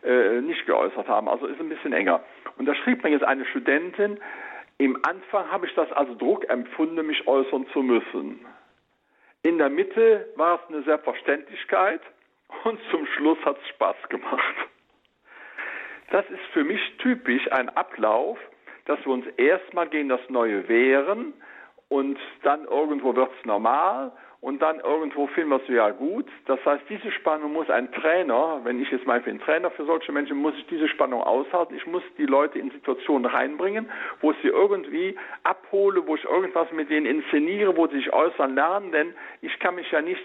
äh, nicht geäußert haben. Also ist ein bisschen enger. Und da schrieb mir jetzt eine Studentin, im Anfang habe ich das als Druck empfunden, mich äußern zu müssen. In der Mitte war es eine Selbstverständlichkeit und zum Schluss hat es Spaß gemacht. Das ist für mich typisch ein Ablauf, dass wir uns erstmal gegen das Neue wehren und dann irgendwo wird es normal und dann irgendwo finden wir es ja gut. Das heißt, diese Spannung muss ein Trainer, wenn ich jetzt mal für einen Trainer für solche Menschen, muss ich diese Spannung aushalten. Ich muss die Leute in Situationen reinbringen, wo ich sie irgendwie abhole, wo ich irgendwas mit denen inszeniere, wo sie sich äußern lernen, denn ich kann mich ja nicht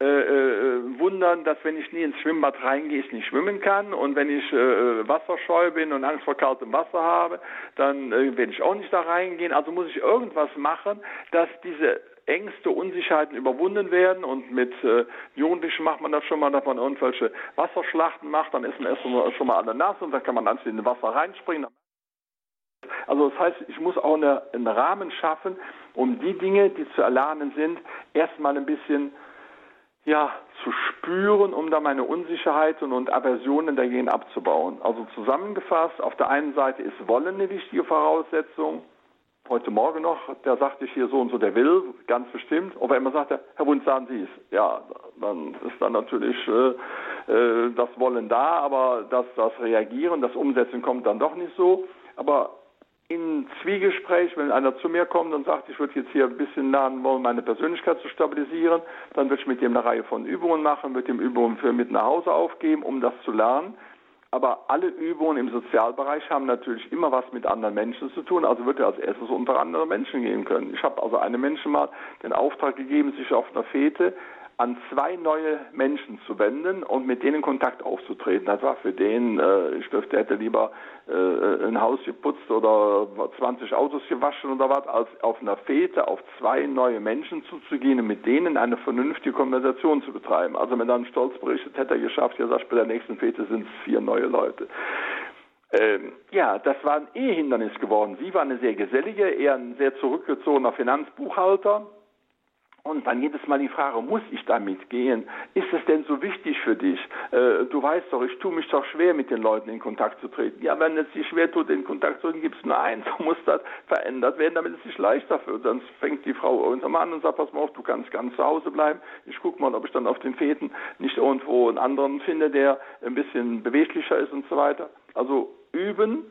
äh, äh, wundern, dass wenn ich nie ins Schwimmbad reingehe, ich nicht schwimmen kann und wenn ich äh, wasserscheu bin und Angst vor kaltem Wasser habe, dann äh, werde ich auch nicht da reingehen. Also muss ich irgendwas machen, dass diese Ängste, Unsicherheiten überwunden werden und mit äh, Jugendlichen macht man das schon mal, dass man irgendwelche Wasserschlachten macht, dann ist man erst schon mal alle nass und dann kann man dann in das Wasser reinspringen. Also das heißt, ich muss auch eine, einen Rahmen schaffen, um die Dinge, die zu erlernen sind, erstmal ein bisschen ja, zu spüren, um da meine Unsicherheiten und Aversionen dagegen abzubauen. Also zusammengefasst, auf der einen Seite ist Wollen eine wichtige Voraussetzung, heute Morgen noch, der sagte ich hier so und so, der will, ganz bestimmt. Aber immer sagt er, Herr Wunsch, sagen Sie es. Ja, dann ist dann natürlich äh, äh, das Wollen da, aber das, das Reagieren, das Umsetzen kommt dann doch nicht so. Aber in Zwiegespräch, wenn einer zu mir kommt und sagt, ich würde jetzt hier ein bisschen lernen wollen, meine Persönlichkeit zu stabilisieren, dann würde ich mit dem eine Reihe von Übungen machen, würde dem Übungen für mit nach Hause aufgeben, um das zu lernen. Aber alle Übungen im Sozialbereich haben natürlich immer was mit anderen Menschen zu tun. Also wird er als erstes unter andere Menschen gehen können. Ich habe also einem Menschen mal den Auftrag gegeben, sich auf einer Fete an zwei neue Menschen zu wenden und mit denen Kontakt aufzutreten. Das war für den, äh, ich dürfte, hätte lieber äh, ein Haus geputzt oder 20 Autos gewaschen oder was, als auf einer Fete auf zwei neue Menschen zuzugehen und mit denen eine vernünftige Konversation zu betreiben. Also wenn dann stolz berichtet, hätte er geschafft, ja, sagt, bei der nächsten Fete sind es vier neue Leute. Ähm, ja, das war ein Ehehindernis geworden. Sie war eine sehr gesellige, eher ein sehr zurückgezogener Finanzbuchhalter und dann jedes Mal die Frage, muss ich damit gehen? Ist es denn so wichtig für dich? Äh, du weißt doch, ich tue mich doch schwer, mit den Leuten in Kontakt zu treten. Ja, wenn es sich schwer tut, in Kontakt zu treten, gibt es nur eins, so muss das verändert werden, damit es sich leichter wird. Dann fängt die Frau irgendwann an und sagt, pass mal auf, du kannst ganz zu Hause bleiben. Ich gucke mal, ob ich dann auf den Fäden nicht irgendwo einen anderen finde, der ein bisschen beweglicher ist und so weiter. Also üben,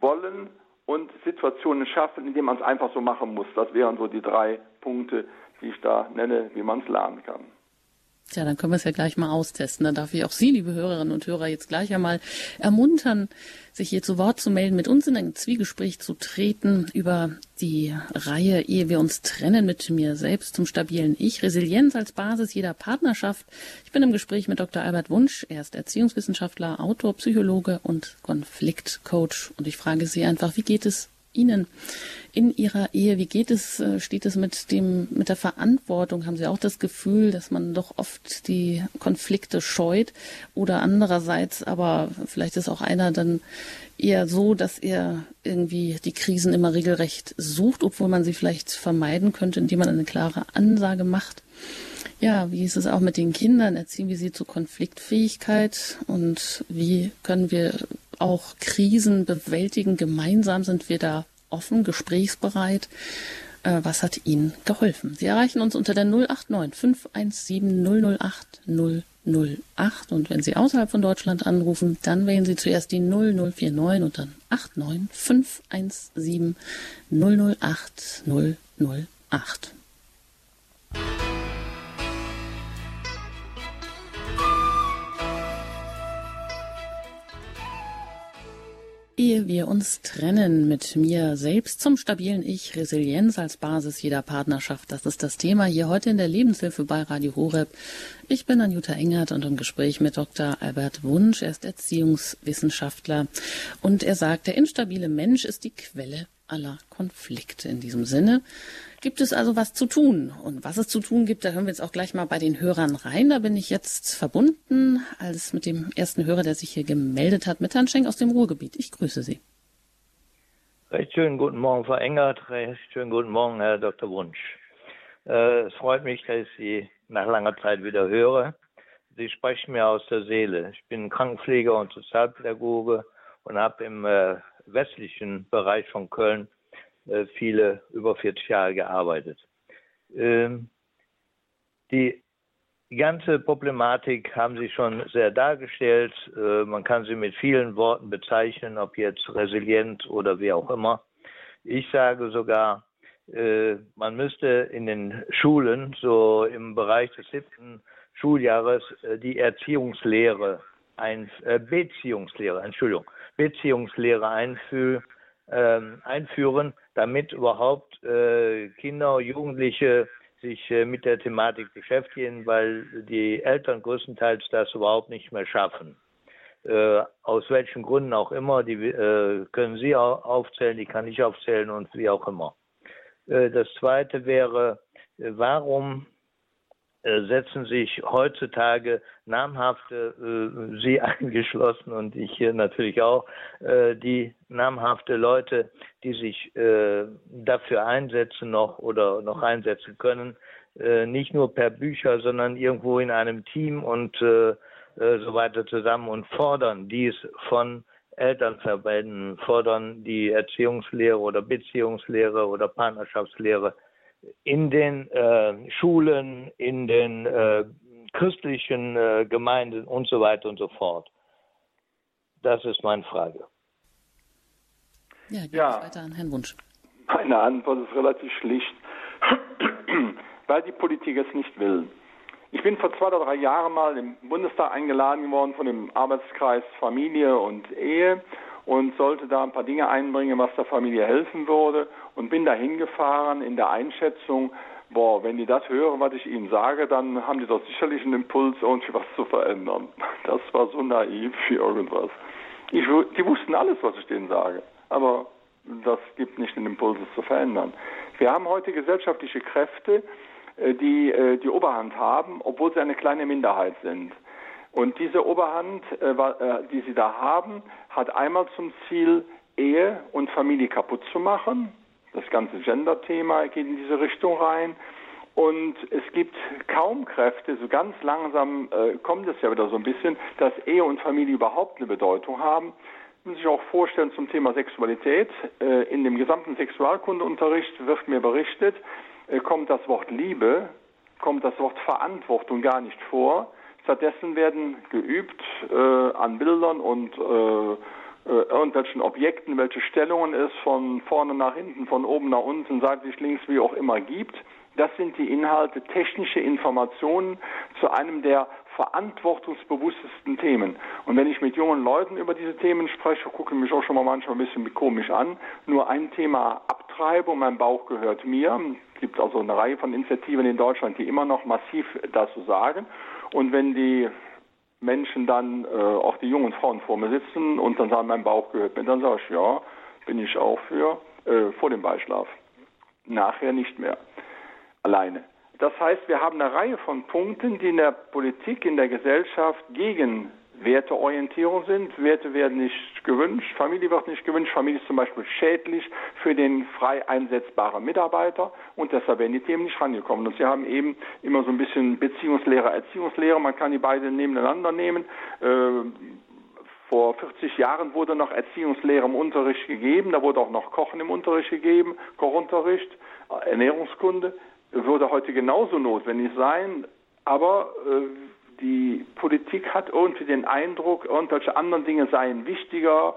wollen und Situationen schaffen, indem man es einfach so machen muss. Das wären so die drei Punkte, die ich da nenne, wie man es lernen kann. Tja, dann können wir es ja gleich mal austesten. Dann darf ich auch Sie, liebe Hörerinnen und Hörer, jetzt gleich einmal ermuntern, sich hier zu Wort zu melden, mit uns in ein Zwiegespräch zu treten über die Reihe, ehe wir uns trennen mit mir selbst zum stabilen Ich, Resilienz als Basis jeder Partnerschaft. Ich bin im Gespräch mit Dr. Albert Wunsch. Er ist Erziehungswissenschaftler, Autor, Psychologe und Konfliktcoach. Und ich frage Sie einfach, wie geht es Ihnen in Ihrer Ehe? Wie geht es? Äh, steht es mit dem, mit der Verantwortung? Haben Sie auch das Gefühl, dass man doch oft die Konflikte scheut? Oder andererseits, aber vielleicht ist auch einer dann eher so, dass er irgendwie die Krisen immer regelrecht sucht, obwohl man sie vielleicht vermeiden könnte, indem man eine klare Ansage macht. Ja, wie ist es auch mit den Kindern? Erziehen wir sie zur Konfliktfähigkeit und wie können wir auch Krisen bewältigen. Gemeinsam sind wir da offen, gesprächsbereit. Äh, was hat Ihnen geholfen? Sie erreichen uns unter der 089 517 008 008 und wenn Sie außerhalb von Deutschland anrufen, dann wählen Sie zuerst die 0049 und dann 89 517 008 008. Ehe wir uns trennen mit mir selbst zum stabilen Ich, Resilienz als Basis jeder Partnerschaft, das ist das Thema hier heute in der Lebenshilfe bei Radio Horeb. Ich bin Anjuta Engert und im Gespräch mit Dr. Albert Wunsch. Er ist Erziehungswissenschaftler und er sagt, der instabile Mensch ist die Quelle aller Konflikte. In diesem Sinne gibt es also was zu tun. Und was es zu tun gibt, da hören wir jetzt auch gleich mal bei den Hörern rein. Da bin ich jetzt verbunden als mit dem ersten Hörer, der sich hier gemeldet hat, mit Herrn Schenk aus dem Ruhrgebiet. Ich grüße Sie. Recht schönen guten Morgen, Frau Engert. Recht schönen guten Morgen, Herr Dr. Wunsch. Äh, es freut mich, dass ich Sie nach langer Zeit wieder höre. Sie sprechen mir aus der Seele. Ich bin Krankenpfleger und Sozialpädagoge und habe im äh, westlichen Bereich von Köln viele über 40 Jahre gearbeitet. Ähm, die ganze Problematik haben Sie schon sehr dargestellt. Äh, man kann sie mit vielen Worten bezeichnen, ob jetzt resilient oder wie auch immer. Ich sage sogar, äh, man müsste in den Schulen so im Bereich des siebten Schuljahres äh, die Erziehungslehre, ein, äh, Beziehungslehre, Entschuldigung, Beziehungslehre ähm, einführen, damit überhaupt äh, Kinder, Jugendliche sich äh, mit der Thematik beschäftigen, weil die Eltern größtenteils das überhaupt nicht mehr schaffen. Äh, aus welchen Gründen auch immer, die äh, können Sie aufzählen, die kann ich aufzählen und wie auch immer. Äh, das zweite wäre, äh, warum setzen sich heutzutage namhafte, Sie eingeschlossen und ich hier natürlich auch, die namhafte Leute, die sich dafür einsetzen noch oder noch einsetzen können, nicht nur per Bücher, sondern irgendwo in einem Team und so weiter zusammen und fordern dies von Elternverbänden fordern die Erziehungslehre oder Beziehungslehre oder Partnerschaftslehre in den äh, Schulen, in den äh, christlichen äh, Gemeinden und so weiter und so fort. Das ist meine Frage. Ja, ja. weiter an Herrn Wunsch. Meine Antwort ist relativ schlicht, weil die Politik es nicht will. Ich bin vor zwei oder drei Jahren mal im Bundestag eingeladen worden von dem Arbeitskreis Familie und Ehe und sollte da ein paar Dinge einbringen, was der Familie helfen würde und bin da hingefahren in der Einschätzung, boah, wenn die das hören, was ich ihnen sage, dann haben die doch sicherlich einen Impuls, irgendwie was zu verändern. Das war so naiv wie irgendwas. Ich, die wussten alles, was ich denen sage, aber das gibt nicht den Impuls, es zu verändern. Wir haben heute gesellschaftliche Kräfte, äh, die äh, die Oberhand haben, obwohl sie eine kleine Minderheit sind. Und diese Oberhand, äh, die sie da haben, hat einmal zum Ziel, Ehe und Familie kaputt zu machen. Das ganze Gender-Thema geht in diese Richtung rein. Und es gibt kaum Kräfte, so ganz langsam äh, kommt es ja wieder so ein bisschen, dass Ehe und Familie überhaupt eine Bedeutung haben. Man muss sich auch vorstellen zum Thema Sexualität. Äh, in dem gesamten Sexualkundeunterricht wird mir berichtet, äh, kommt das Wort Liebe, kommt das Wort Verantwortung gar nicht vor. Stattdessen werden geübt äh, an Bildern und äh, äh, irgendwelchen Objekten, welche Stellungen es von vorne nach hinten, von oben nach unten, seitlich links, wie auch immer gibt. Das sind die Inhalte, technische Informationen zu einem der verantwortungsbewusstesten Themen. Und wenn ich mit jungen Leuten über diese Themen spreche, gucke ich mich auch schon mal manchmal ein bisschen komisch an. Nur ein Thema Abtreibung, mein Bauch gehört mir. Es gibt also eine Reihe von Initiativen in Deutschland, die immer noch massiv dazu sagen. Und wenn die Menschen dann, äh, auch die jungen Frauen vor mir sitzen und dann sagen, mein Bauch gehört mir, dann sage ich, ja, bin ich auch für, äh, vor dem Beischlaf. Nachher nicht mehr. Alleine. Das heißt, wir haben eine Reihe von Punkten, die in der Politik, in der Gesellschaft gegen Werteorientierung sind. Werte werden nicht gewünscht, Familie wird nicht gewünscht. Familie ist zum Beispiel schädlich für den frei einsetzbaren Mitarbeiter und deshalb werden die Themen nicht rangekommen. Und Sie haben eben immer so ein bisschen Beziehungslehre, Erziehungslehre, man kann die beiden nebeneinander nehmen. Äh, vor 40 Jahren wurde noch Erziehungslehre im Unterricht gegeben, da wurde auch noch Kochen im Unterricht gegeben, Kochunterricht, Ernährungskunde, würde heute genauso notwendig sein, aber äh, die Politik hat irgendwie den Eindruck, irgendwelche anderen Dinge seien wichtiger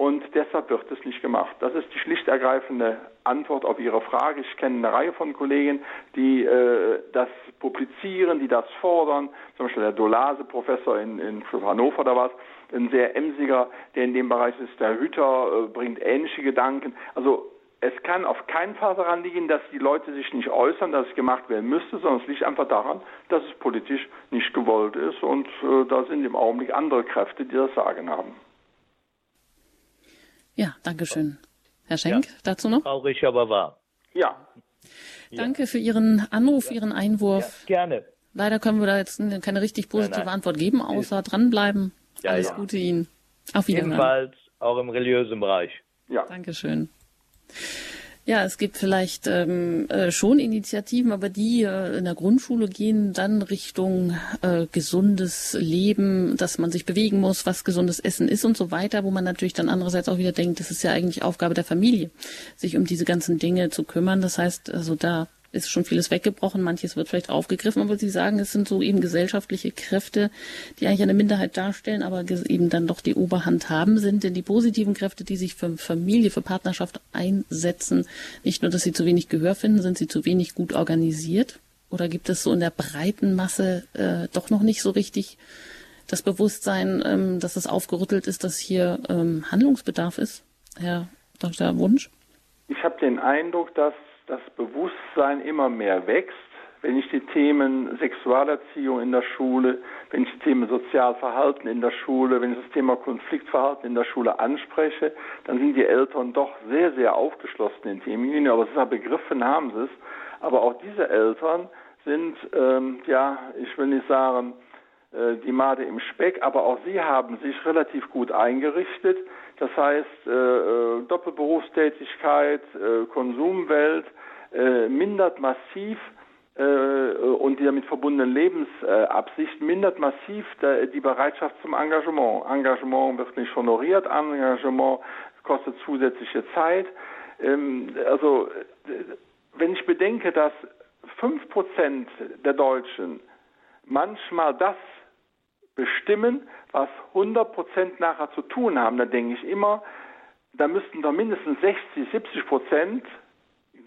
und deshalb wird es nicht gemacht. Das ist die schlicht ergreifende Antwort auf Ihre Frage. Ich kenne eine Reihe von Kollegen, die äh, das publizieren, die das fordern. Zum Beispiel der Dolase, Professor in, in Hannover oder was, ein sehr emsiger, der in dem Bereich ist. Der Hüter äh, bringt ähnliche Gedanken. Also es kann auf keinen Fall daran liegen, dass die Leute sich nicht äußern, dass es gemacht werden müsste, sondern es liegt einfach daran, dass es politisch nicht gewollt ist und äh, da sind im Augenblick andere Kräfte, die das Sagen haben. Ja, danke schön. Herr Schenk, ja. dazu noch? Traurig, aber wahr. Ja. Danke für Ihren Anruf, Ihren Einwurf. Ja, gerne. Leider können wir da jetzt keine richtig positive nein, nein. Antwort geben, außer dranbleiben. Ja, Alles Gute Ihnen. Auf Wiedersehen. Jedenfalls auch im religiösen Bereich. Ja. Dankeschön. Ja, es gibt vielleicht ähm, äh, schon Initiativen, aber die äh, in der Grundschule gehen dann Richtung äh, gesundes Leben, dass man sich bewegen muss, was gesundes Essen ist und so weiter, wo man natürlich dann andererseits auch wieder denkt, das ist ja eigentlich Aufgabe der Familie, sich um diese ganzen Dinge zu kümmern. Das heißt, also da ist schon vieles weggebrochen, manches wird vielleicht aufgegriffen, aber Sie sagen, es sind so eben gesellschaftliche Kräfte, die eigentlich eine Minderheit darstellen, aber eben dann doch die Oberhand haben, sind denn die positiven Kräfte, die sich für Familie, für Partnerschaft einsetzen, nicht nur, dass sie zu wenig Gehör finden, sind sie zu wenig gut organisiert? Oder gibt es so in der breiten Masse äh, doch noch nicht so richtig das Bewusstsein, ähm, dass es aufgerüttelt ist, dass hier ähm, Handlungsbedarf ist? Herr Dr. Wunsch? Ich habe den Eindruck, dass das Bewusstsein immer mehr wächst. Wenn ich die Themen Sexualerziehung in der Schule, wenn ich die Themen Sozialverhalten in der Schule, wenn ich das Thema Konfliktverhalten in der Schule anspreche, dann sind die Eltern doch sehr, sehr aufgeschlossen in Themen. Aber es ist ja begriffen haben sie es. Aber auch diese Eltern sind, ähm, ja, ich will nicht sagen, äh, die Made im Speck, aber auch sie haben sich relativ gut eingerichtet. Das heißt, äh, äh Doppelberufstätigkeit, äh, Konsumwelt, äh, mindert massiv äh, und die damit verbundenen Lebensabsichten mindert massiv die Bereitschaft zum Engagement. Engagement wird nicht honoriert, Engagement kostet zusätzliche Zeit. Ähm, also wenn ich bedenke, dass fünf Prozent der Deutschen manchmal das bestimmen, was 100 Prozent nachher zu tun haben, dann denke ich immer, da müssten doch mindestens 60, 70 Prozent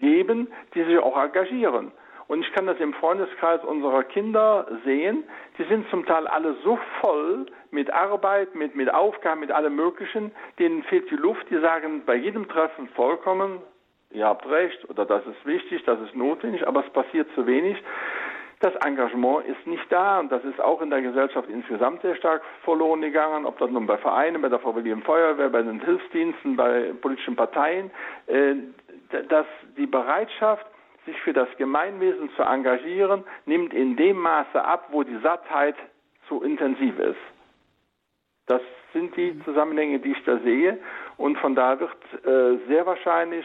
geben, die sich auch engagieren. Und ich kann das im Freundeskreis unserer Kinder sehen. Die sind zum Teil alle so voll mit Arbeit, mit, mit Aufgaben, mit allem Möglichen. Denen fehlt die Luft. Die sagen bei jedem Treffen vollkommen, ihr habt recht oder das ist wichtig, das ist notwendig, aber es passiert zu wenig. Das Engagement ist nicht da und das ist auch in der Gesellschaft insgesamt sehr stark verloren gegangen, ob das nun bei Vereinen, bei der Freiwilligen Feuerwehr, bei den Hilfsdiensten, bei politischen Parteien. Dass die Bereitschaft, sich für das Gemeinwesen zu engagieren, nimmt in dem Maße ab, wo die Sattheit zu intensiv ist. Das sind die Zusammenhänge, die ich da sehe. Und von da wird äh, sehr wahrscheinlich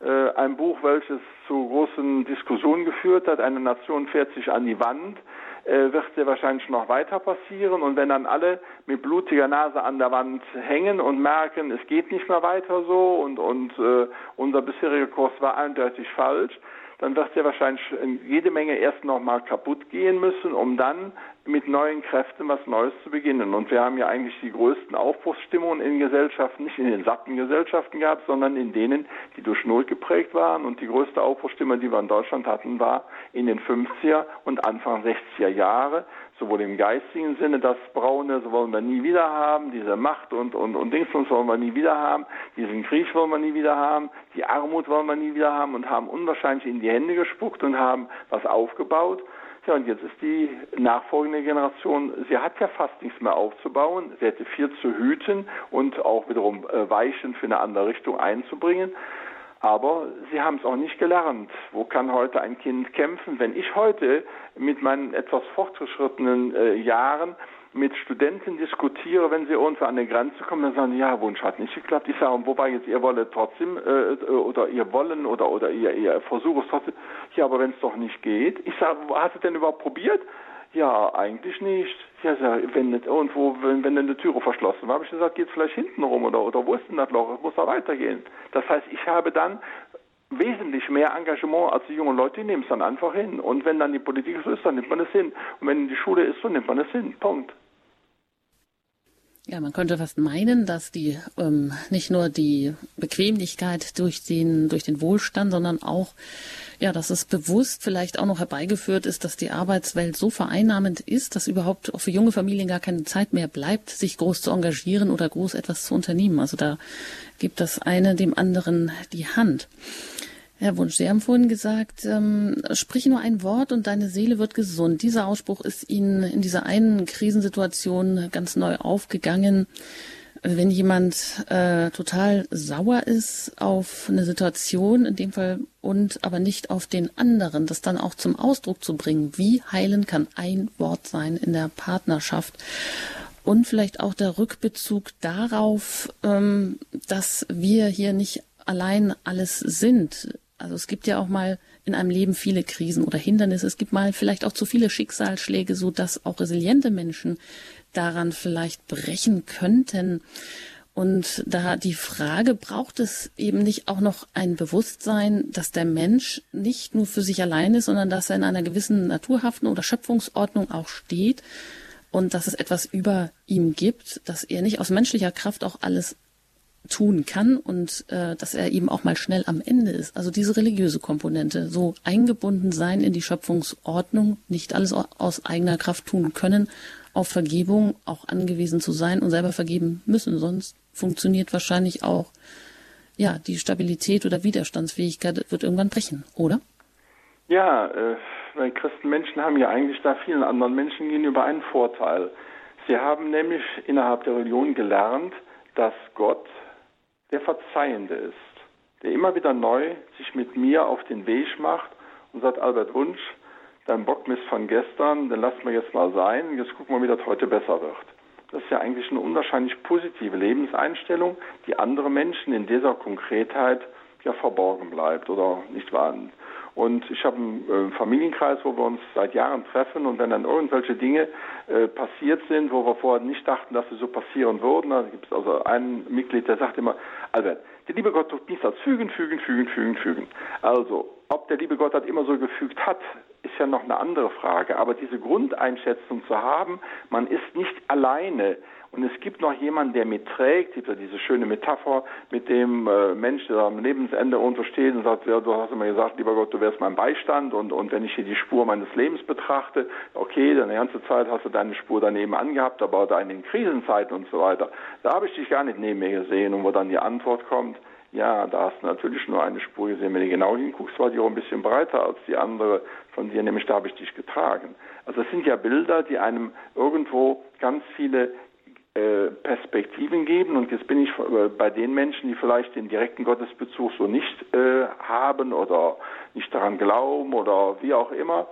äh, ein Buch, welches zu großen Diskussionen geführt hat, eine Nation fährt sich an die Wand, äh, wird sehr wahrscheinlich noch weiter passieren. Und wenn dann alle mit blutiger Nase an der Wand hängen und merken, es geht nicht mehr weiter so und, und äh, unser bisheriger Kurs war eindeutig falsch, dann wird ja wahrscheinlich jede Menge erst nochmal kaputt gehen müssen, um dann mit neuen Kräften was Neues zu beginnen. Und wir haben ja eigentlich die größten Aufbruchsstimmungen in Gesellschaften, nicht in den satten Gesellschaften gehabt, sondern in denen, die durch Not geprägt waren. Und die größte Aufbruchsstimme, die wir in Deutschland hatten, war in den 50er und Anfang 60er Jahre, sowohl im geistigen Sinne, das Braune, so wollen wir nie wieder haben, diese Macht und, und, und Dingsbums wollen wir nie wieder haben, diesen Krieg wollen wir nie wieder haben, die Armut wollen wir nie wieder haben und haben unwahrscheinlich in die Hände gespuckt und haben was aufgebaut. Ja, und jetzt ist die nachfolgende Generation, sie hat ja fast nichts mehr aufzubauen, sie hätte viel zu hüten und auch wiederum äh, Weichen für eine andere Richtung einzubringen. Aber sie haben es auch nicht gelernt. Wo kann heute ein Kind kämpfen? Wenn ich heute mit meinen etwas fortgeschrittenen äh, Jahren mit Studenten diskutiere, wenn sie irgendwo an eine Grenze kommen, dann sagen die, ja, Wunsch hat nicht geklappt. Ich sage, wobei jetzt ihr wollt trotzdem äh, äh, oder ihr wollen oder oder ihr, ihr Versuch es trotzdem. Ja, aber wenn es doch nicht geht. Ich sage, hast du denn überhaupt probiert? Ja, eigentlich nicht. Ja, wenn nicht irgendwo, wenn, wenn eine Türe verschlossen war, habe ich gesagt, geht vielleicht hinten rum oder, oder wo ist denn das Loch? Es muss da weitergehen. Das heißt, ich habe dann wesentlich mehr Engagement als die jungen Leute, die nehmen es dann einfach hin. Und wenn dann die Politik so ist, dann nimmt man es hin. Und wenn die Schule ist, so nimmt man es hin. Punkt. Ja, man könnte fast meinen, dass die ähm, nicht nur die Bequemlichkeit durch den durch den Wohlstand, sondern auch ja, dass es bewusst vielleicht auch noch herbeigeführt ist, dass die Arbeitswelt so vereinnahmend ist, dass überhaupt auch für junge Familien gar keine Zeit mehr bleibt, sich groß zu engagieren oder groß etwas zu unternehmen. Also da gibt das eine dem anderen die Hand. Herr Wunsch, Sie haben vorhin gesagt, ähm, sprich nur ein Wort und deine Seele wird gesund. Dieser Ausspruch ist Ihnen in dieser einen Krisensituation ganz neu aufgegangen. Wenn jemand äh, total sauer ist auf eine Situation, in dem Fall und aber nicht auf den anderen, das dann auch zum Ausdruck zu bringen. Wie heilen kann ein Wort sein in der Partnerschaft? Und vielleicht auch der Rückbezug darauf, ähm, dass wir hier nicht allein alles sind. Also es gibt ja auch mal in einem Leben viele Krisen oder Hindernisse. Es gibt mal vielleicht auch zu viele Schicksalsschläge, so dass auch resiliente Menschen daran vielleicht brechen könnten. Und da die Frage, braucht es eben nicht auch noch ein Bewusstsein, dass der Mensch nicht nur für sich allein ist, sondern dass er in einer gewissen naturhaften oder Schöpfungsordnung auch steht und dass es etwas über ihm gibt, dass er nicht aus menschlicher Kraft auch alles tun kann und äh, dass er eben auch mal schnell am Ende ist. Also diese religiöse Komponente, so eingebunden sein in die Schöpfungsordnung, nicht alles aus eigener Kraft tun können, auf Vergebung auch angewiesen zu sein und selber vergeben müssen, sonst funktioniert wahrscheinlich auch, ja, die Stabilität oder Widerstandsfähigkeit wird irgendwann brechen, oder? Ja, äh, weil Christenmenschen haben ja eigentlich da vielen anderen Menschen gegenüber einen Vorteil. Sie haben nämlich innerhalb der Religion gelernt, dass Gott der Verzeihende ist, der immer wieder neu sich mit mir auf den Weg macht und sagt, Albert Wunsch, dein Bockmist von gestern, den lassen wir jetzt mal sein, jetzt gucken wir, wie das heute besser wird. Das ist ja eigentlich eine unwahrscheinlich positive Lebenseinstellung, die andere Menschen in dieser Konkretheit ja verborgen bleibt oder nicht wahr? Und ich habe einen äh, Familienkreis, wo wir uns seit Jahren treffen und wenn dann irgendwelche Dinge äh, passiert sind, wo wir vorher nicht dachten, dass sie so passieren würden, da gibt es also ein Mitglied, der sagt immer, Albert, der liebe Gott tut nichts als fügen, fügen, fügen, fügen, fügen. Also, ob der liebe Gott das immer so gefügt hat, ist ja noch eine andere Frage. Aber diese Grundeinschätzung zu haben, man ist nicht alleine. Und es gibt noch jemanden, der mitträgt, gibt ja diese schöne Metapher mit dem äh, Mensch, der am Lebensende untersteht und sagt, ja, du hast immer gesagt, lieber Gott, du wärst mein Beistand und, und wenn ich hier die Spur meines Lebens betrachte, okay, die ganze Zeit hast du deine Spur daneben angehabt, aber in den Krisenzeiten und so weiter, da habe ich dich gar nicht neben mir gesehen und wo dann die Antwort kommt, ja, da hast du natürlich nur eine Spur gesehen. Wenn du genau hinguckst, war die auch ein bisschen breiter als die andere von dir, nämlich da habe ich dich getragen. Also es sind ja Bilder, die einem irgendwo ganz viele äh, Perspektiven geben. Und jetzt bin ich äh, bei den Menschen, die vielleicht den direkten Gottesbezug so nicht äh, haben oder nicht daran glauben oder wie auch immer.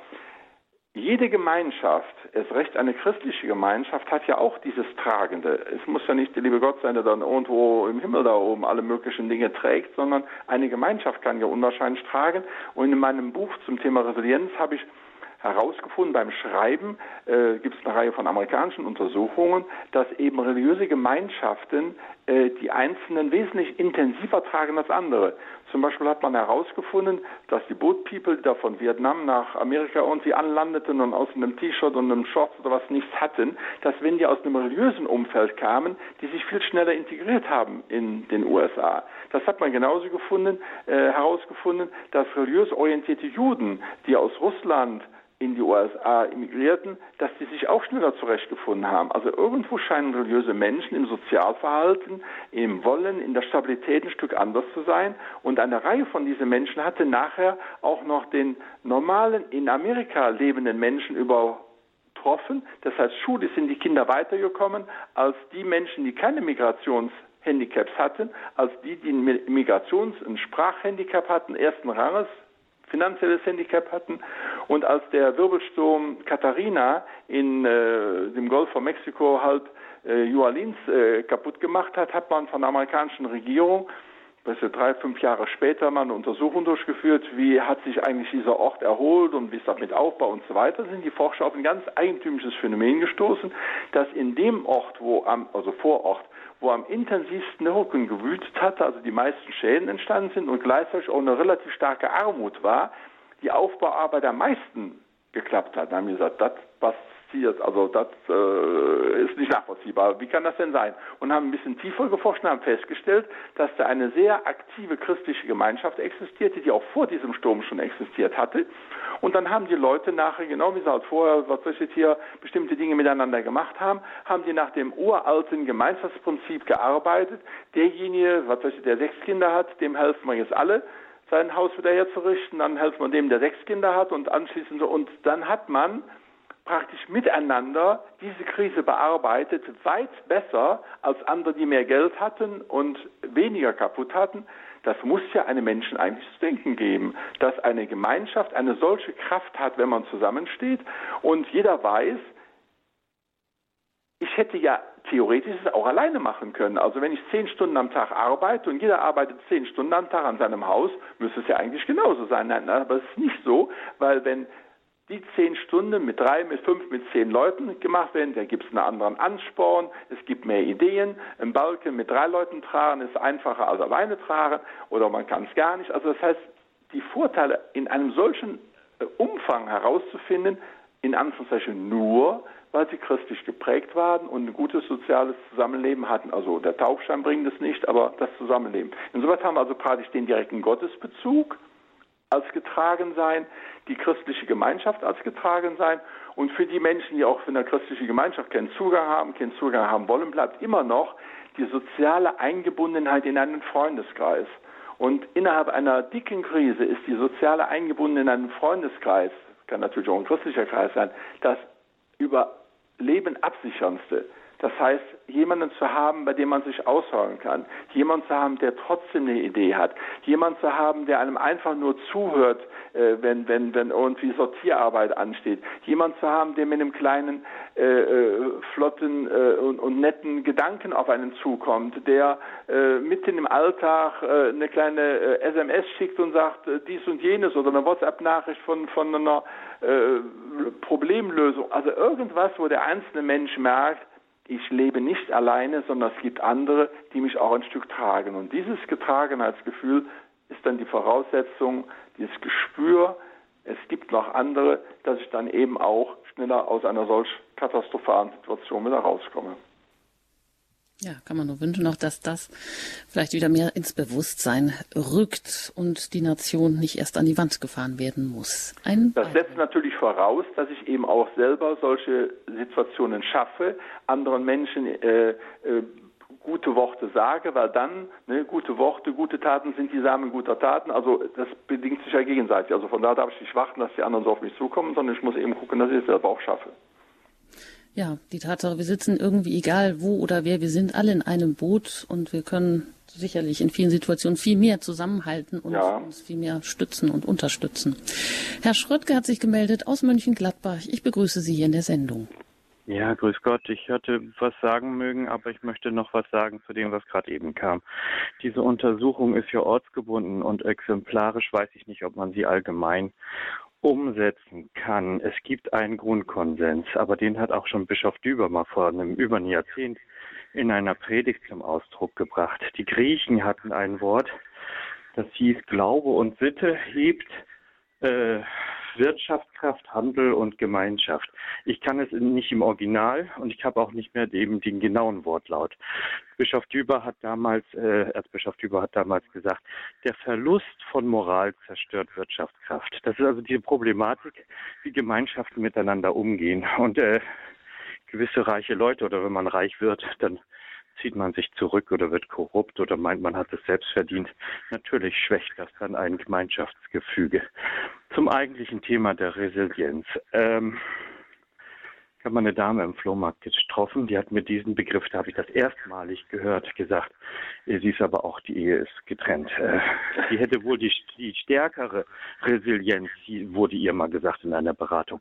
Jede Gemeinschaft, es recht eine christliche Gemeinschaft, hat ja auch dieses Tragende. Es muss ja nicht der liebe Gott sein, der dann irgendwo im Himmel da oben alle möglichen Dinge trägt, sondern eine Gemeinschaft kann ja unwahrscheinlich tragen. Und in meinem Buch zum Thema Resilienz habe ich herausgefunden beim Schreiben, äh, gibt es eine Reihe von amerikanischen Untersuchungen, dass eben religiöse Gemeinschaften äh, die Einzelnen wesentlich intensiver tragen als andere. Zum Beispiel hat man herausgefunden, dass die Boat People, die da von Vietnam nach Amerika irgendwie anlandeten und aus einem T-Shirt und einem Shorts oder was nichts hatten, dass wenn die aus einem religiösen Umfeld kamen, die sich viel schneller integriert haben in den USA. Das hat man genauso gefunden, äh, herausgefunden, dass religiös orientierte Juden, die aus Russland, in die USA immigrierten, dass die sich auch schneller zurechtgefunden haben. Also irgendwo scheinen religiöse Menschen im Sozialverhalten, im Wollen, in der Stabilität ein Stück anders zu sein. Und eine Reihe von diesen Menschen hatte nachher auch noch den normalen, in Amerika lebenden Menschen übertroffen. Das heißt, schulisch sind die Kinder weitergekommen als die Menschen, die keine Migrations Handicaps hatten, als die, die ein Migrations- und Sprachhandicap hatten, ersten Ranges, finanzielles Handicap hatten. Und als der Wirbelsturm Katharina in äh, dem Golf von Mexiko halb äh, äh, kaputt gemacht hat, hat man von der amerikanischen Regierung drei, fünf Jahre später mal eine Untersuchung durchgeführt, wie hat sich eigentlich dieser Ort erholt und wie ist das mit Aufbau und so weiter, sind die Forscher auf ein ganz eigentümliches Phänomen gestoßen, dass in dem Ort, wo am, also vor Ort, wo am intensivsten der Rücken gewütet hatte, also die meisten Schäden entstanden sind und gleichzeitig auch eine relativ starke Armut war, die Aufbauarbeit am meisten geklappt hat. Da haben wir gesagt, das passiert, also das äh, ist nicht nachvollziehbar. Wie kann das denn sein? Und haben ein bisschen tiefer geforscht und haben festgestellt, dass da eine sehr aktive christliche Gemeinschaft existierte, die auch vor diesem Sturm schon existiert hatte. Und dann haben die Leute nachher, genau wie sie halt vorher, was weiß ich hier, bestimmte Dinge miteinander gemacht haben, haben die nach dem uralten Gemeinschaftsprinzip gearbeitet. Derjenige, was weiß ich, der sechs Kinder hat, dem helfen wir jetzt alle sein Haus wieder herzurichten, dann helfen wir dem, der sechs Kinder hat und anschließend so. Und dann hat man praktisch miteinander diese Krise bearbeitet, weit besser als andere, die mehr Geld hatten und weniger kaputt hatten. Das muss ja einem Menschen eigentlich zu denken geben, dass eine Gemeinschaft eine solche Kraft hat, wenn man zusammensteht und jeder weiß, ich hätte ja theoretisch es auch alleine machen können. Also wenn ich zehn Stunden am Tag arbeite und jeder arbeitet zehn Stunden am Tag an seinem Haus, müsste es ja eigentlich genauso sein. Nein, aber es ist nicht so, weil wenn die zehn Stunden mit drei, mit fünf, mit zehn Leuten gemacht werden, da gibt es einen anderen Ansporn, es gibt mehr Ideen. Ein Balken mit drei Leuten tragen ist einfacher als alleine tragen oder man kann es gar nicht. Also das heißt, die Vorteile in einem solchen äh, Umfang herauszufinden, in Anführungszeichen nur, weil sie christlich geprägt waren und ein gutes soziales Zusammenleben hatten. Also der Taufschein bringt es nicht, aber das Zusammenleben. Insoweit haben wir also praktisch den direkten Gottesbezug als getragen sein, die christliche Gemeinschaft als getragen sein und für die Menschen, die auch für eine christliche Gemeinschaft keinen Zugang haben, keinen Zugang haben wollen, bleibt immer noch die soziale Eingebundenheit in einen Freundeskreis. Und innerhalb einer dicken Krise ist die soziale Eingebundenheit in einen Freundeskreis, kann natürlich auch ein christlicher Kreis sein, das Überleben absicherndste. Das heißt, jemanden zu haben, bei dem man sich ausholen kann, jemanden zu haben, der trotzdem eine Idee hat, jemanden zu haben, der einem einfach nur zuhört, äh, wenn, wenn, wenn irgendwie Sortierarbeit ansteht, jemanden zu haben, der mit einem kleinen, äh, äh, flotten äh, und, und, netten Gedanken auf einen zukommt, der äh, mitten im Alltag äh, eine kleine SMS schickt und sagt dies und jenes oder eine WhatsApp-Nachricht von, von einer Problemlösung. Also irgendwas, wo der einzelne Mensch merkt, ich lebe nicht alleine, sondern es gibt andere, die mich auch ein Stück tragen. Und dieses Getragenheitsgefühl ist dann die Voraussetzung, dieses Gespür, es gibt noch andere, dass ich dann eben auch schneller aus einer solch katastrophalen Situation wieder rauskomme. Ja, kann man nur wünschen auch, dass das vielleicht wieder mehr ins Bewusstsein rückt und die Nation nicht erst an die Wand gefahren werden muss. Ein das setzt natürlich voraus, dass ich eben auch selber solche Situationen schaffe, anderen Menschen äh, äh, gute Worte sage, weil dann ne, gute Worte, gute Taten sind die Samen guter Taten. Also das bedingt sich ja gegenseitig. Also von da darf ich nicht warten, dass die anderen so auf mich zukommen, sondern ich muss eben gucken, dass ich es selber auch schaffe. Ja, die Tatsache, wir sitzen irgendwie egal wo oder wer, wir sind alle in einem Boot und wir können sicherlich in vielen Situationen viel mehr zusammenhalten und ja. uns viel mehr stützen und unterstützen. Herr Schröttke hat sich gemeldet aus Mönchengladbach. Ich begrüße Sie hier in der Sendung. Ja, grüß Gott. Ich hatte was sagen mögen, aber ich möchte noch was sagen zu dem, was gerade eben kam. Diese Untersuchung ist ja ortsgebunden und exemplarisch weiß ich nicht, ob man sie allgemein umsetzen kann. Es gibt einen Grundkonsens, aber den hat auch schon Bischof Düber mal vor einem über ein Jahrzehnt in einer Predigt zum Ausdruck gebracht. Die Griechen hatten ein Wort, das hieß Glaube und Sitte hebt äh, Wirtschaftskraft, Handel und Gemeinschaft. Ich kann es nicht im Original und ich habe auch nicht mehr eben den genauen Wortlaut. Bischof Düber hat damals, äh, Erzbischof Düber hat damals gesagt, der Verlust von Moral zerstört Wirtschaftskraft. Das ist also die Problematik, wie Gemeinschaften miteinander umgehen. Und äh, gewisse reiche Leute oder wenn man reich wird, dann zieht man sich zurück oder wird korrupt oder meint, man hat es selbst verdient. Natürlich schwächt das dann ein Gemeinschaftsgefüge. Zum eigentlichen Thema der Resilienz. Ähm, ich habe eine Dame im Flohmarkt getroffen, die hat mir diesen Begriff, da habe ich das erstmalig gehört, gesagt. Sie ist aber auch, die Ehe ist getrennt. Äh, sie hätte wohl die, die stärkere Resilienz, wurde ihr mal gesagt in einer Beratung.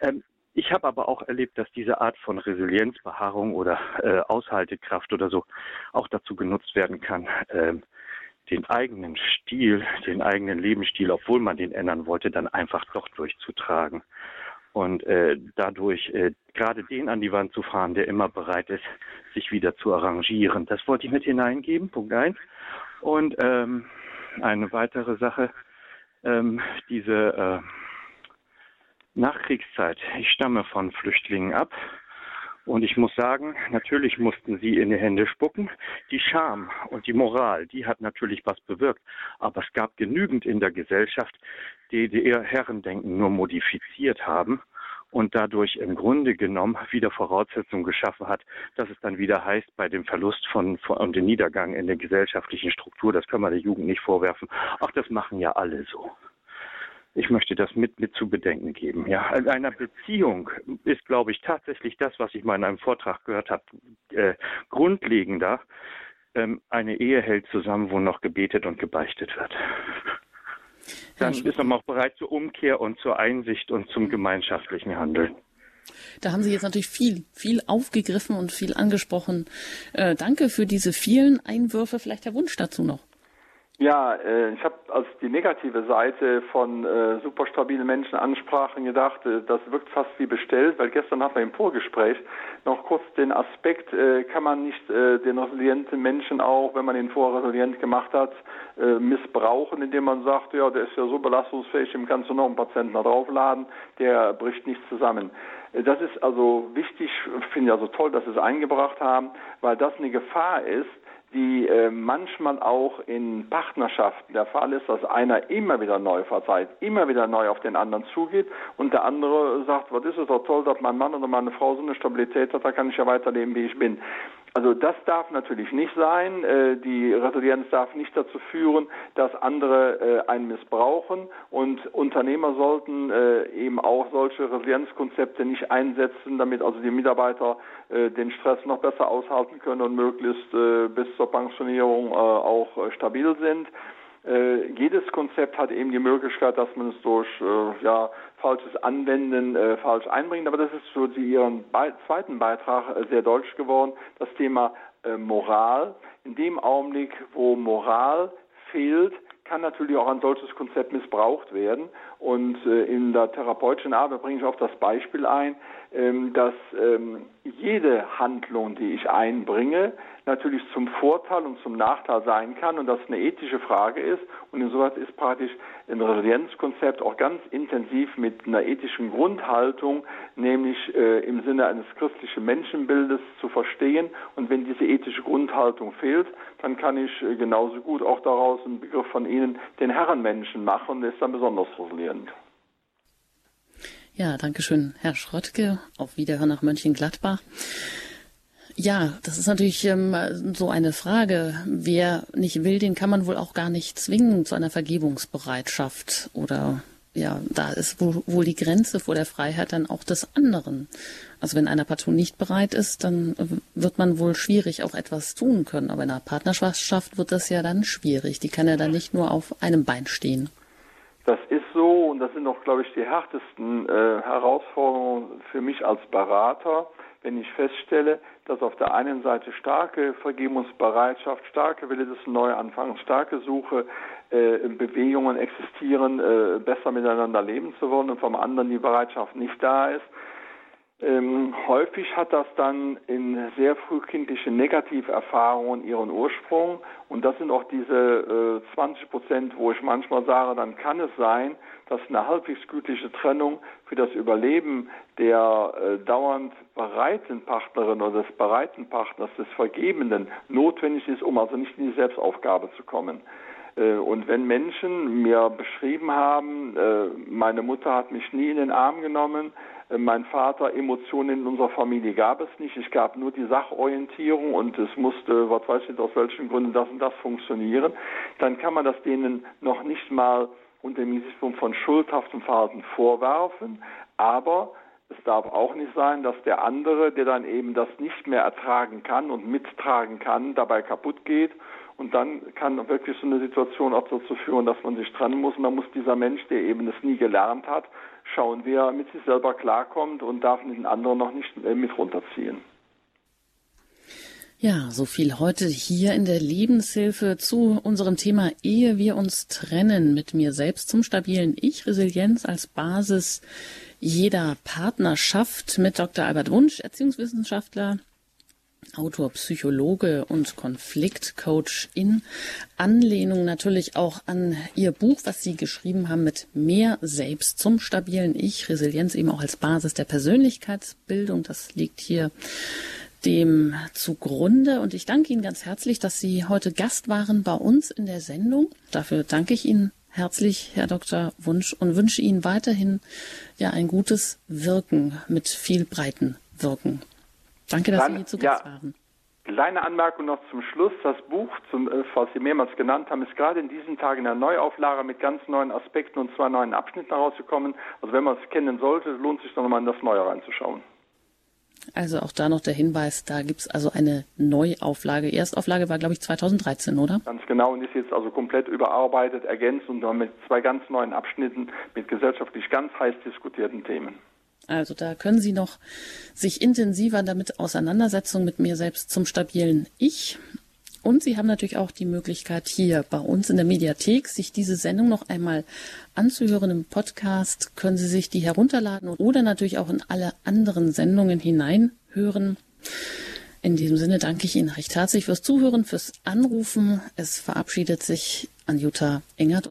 Ähm, ich habe aber auch erlebt, dass diese Art von Resilienz, Beharrung oder äh, Aushaltekraft oder so auch dazu genutzt werden kann, äh, den eigenen Stil, den eigenen Lebensstil, obwohl man den ändern wollte, dann einfach doch durchzutragen. Und äh, dadurch äh, gerade den an die Wand zu fahren, der immer bereit ist, sich wieder zu arrangieren. Das wollte ich mit hineingeben, Punkt eins. Und ähm, eine weitere Sache, ähm, diese äh, Nachkriegszeit. Ich stamme von Flüchtlingen ab. Und ich muss sagen, natürlich mussten sie in die Hände spucken. Die Scham und die Moral, die hat natürlich was bewirkt. Aber es gab genügend in der Gesellschaft, die, ihr Herrendenken nur modifiziert haben und dadurch im Grunde genommen wieder Voraussetzungen geschaffen hat, dass es dann wieder heißt, bei dem Verlust von, von und dem Niedergang in der gesellschaftlichen Struktur, das kann man der Jugend nicht vorwerfen. Ach, das machen ja alle so. Ich möchte das mit, mit zu bedenken geben. Ja, in einer Beziehung ist, glaube ich, tatsächlich das, was ich mal in einem Vortrag gehört habe, äh, grundlegender. Ähm, eine Ehe hält zusammen, wo noch gebetet und gebeichtet wird. Dann ist man auch bereit zur Umkehr und zur Einsicht und zum gemeinschaftlichen Handeln. Da haben Sie jetzt natürlich viel, viel aufgegriffen und viel angesprochen. Äh, danke für diese vielen Einwürfe. Vielleicht der Wunsch dazu noch. Ja, äh, ich habe als die negative Seite von äh, super stabilen Menschen ansprachen gedacht, äh, das wirkt fast wie bestellt, weil gestern hatten wir im Vorgespräch noch kurz den Aspekt, äh, kann man nicht äh, den resilienten Menschen auch, wenn man ihn vorher resilient gemacht hat, äh, missbrauchen, indem man sagt, ja, der ist ja so belastungsfähig, dem kannst du noch einen Patienten da draufladen, der bricht nicht zusammen. Äh, das ist also wichtig, finde ich also toll, dass Sie es eingebracht haben, weil das eine Gefahr ist, die äh, manchmal auch in Partnerschaften der Fall ist, dass einer immer wieder neu verzeiht, immer wieder neu auf den anderen zugeht und der andere sagt, was ist es doch toll, dass mein Mann oder meine Frau so eine Stabilität hat, da kann ich ja weiterleben, wie ich bin. Also das darf natürlich nicht sein. Äh, die Resilienz darf nicht dazu führen, dass andere äh, einen missbrauchen und Unternehmer sollten äh, eben auch solche Resilienzkonzepte nicht einsetzen, damit also die Mitarbeiter den Stress noch besser aushalten können und möglichst bis zur Pensionierung auch stabil sind. Jedes Konzept hat eben die Möglichkeit, dass man es durch ja, falsches Anwenden äh, falsch einbringt. Aber das ist für Sie Ihren Be zweiten Beitrag äh, sehr deutlich geworden, das Thema äh, Moral. In dem Augenblick, wo Moral fehlt, kann natürlich auch ein solches Konzept missbraucht werden. Und äh, in der therapeutischen Arbeit bringe ich auch das Beispiel ein, ähm, dass ähm, jede Handlung, die ich einbringe, natürlich zum Vorteil und zum Nachteil sein kann und das eine ethische Frage ist. Und insoweit ist praktisch ein Resilienzkonzept auch ganz intensiv mit einer ethischen Grundhaltung, nämlich äh, im Sinne eines christlichen Menschenbildes zu verstehen. Und wenn diese ethische Grundhaltung fehlt, dann kann ich äh, genauso gut auch daraus einen Begriff von Ihnen den Herrenmenschen machen. Das ist dann besonders resilient. Ja, danke schön, Herr Schrottke. Auf Wiederhören nach Mönchengladbach. Ja, das ist natürlich ähm, so eine Frage. Wer nicht will, den kann man wohl auch gar nicht zwingen zu einer Vergebungsbereitschaft. Oder ja, da ist wohl, wohl die Grenze vor der Freiheit dann auch des anderen. Also wenn einer partout nicht bereit ist, dann wird man wohl schwierig auch etwas tun können. Aber in einer Partnerschaft wird das ja dann schwierig. Die kann ja dann nicht nur auf einem Bein stehen. Das ist so und das sind auch, glaube ich, die härtesten äh, Herausforderungen für mich als Berater, wenn ich feststelle, dass auf der einen Seite starke Vergebungsbereitschaft, starke Wille des Neuanfangs, starke Suche, äh, Bewegungen existieren, äh, besser miteinander leben zu wollen und vom anderen die Bereitschaft nicht da ist, ähm, häufig hat das dann in sehr frühkindlichen Negativerfahrungen ihren Ursprung und das sind auch diese äh, 20 Prozent, wo ich manchmal sage, dann kann es sein, dass eine halbwegs gütliche Trennung für das Überleben der äh, dauernd bereiten Partnerin oder des bereiten Partners, des Vergebenden, notwendig ist, um also nicht in die Selbstaufgabe zu kommen. Äh, und wenn Menschen mir beschrieben haben, äh, meine Mutter hat mich nie in den Arm genommen, mein Vater, Emotionen in unserer Familie gab es nicht. Es gab nur die Sachorientierung und es musste, was weiß ich, aus welchen Gründen das und das funktionieren. Dann kann man das denen noch nicht mal unter dem Gesichtspunkt von schuldhaftem Verhalten vorwerfen, aber es darf auch nicht sein, dass der andere, der dann eben das nicht mehr ertragen kann und mittragen kann, dabei kaputt geht. Und dann kann wirklich so eine Situation auch dazu führen, dass man sich trennen muss. Und dann muss dieser Mensch, der eben es nie gelernt hat, schauen, wie er mit sich selber klarkommt und darf den anderen noch nicht äh, mit runterziehen. Ja, so viel heute hier in der Lebenshilfe zu unserem Thema Ehe wir uns trennen mit mir selbst zum stabilen Ich, Resilienz als Basis jeder Partnerschaft mit Dr. Albert Wunsch, Erziehungswissenschaftler, Autor, Psychologe und Konfliktcoach in Anlehnung natürlich auch an Ihr Buch, was Sie geschrieben haben mit mehr Selbst zum stabilen Ich, Resilienz eben auch als Basis der Persönlichkeitsbildung. Das liegt hier dem zugrunde. Und ich danke Ihnen ganz herzlich, dass Sie heute Gast waren bei uns in der Sendung. Dafür danke ich Ihnen herzlich, Herr Dr. Wunsch, und wünsche Ihnen weiterhin ja ein gutes Wirken mit viel breiten Wirken. Danke, dass Dann, Sie zu Gast ja. waren. Kleine Anmerkung noch zum Schluss. Das Buch, zum, äh, was Sie mehrmals genannt haben, ist gerade in diesen Tagen in der Neuauflage mit ganz neuen Aspekten und zwei neuen Abschnitten herausgekommen. Also wenn man es kennen sollte, lohnt sich doch nochmal in das Neue reinzuschauen. Also auch da noch der Hinweis, da gibt es also eine Neuauflage. Erstauflage war, glaube ich, 2013, oder? Ganz genau und ist jetzt also komplett überarbeitet, ergänzt und mit zwei ganz neuen Abschnitten mit gesellschaftlich ganz heiß diskutierten Themen. Also da können Sie noch sich intensiver damit Auseinandersetzung mit mir selbst zum stabilen Ich Und Sie haben natürlich auch die Möglichkeit, hier bei uns in der Mediathek sich diese Sendung noch einmal anzuhören. Im Podcast können Sie sich die herunterladen oder natürlich auch in alle anderen Sendungen hineinhören. In diesem Sinne danke ich Ihnen recht herzlich fürs Zuhören, fürs Anrufen. Es verabschiedet sich Anjuta Engert.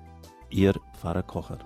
Ihr Pfarrer Kocher.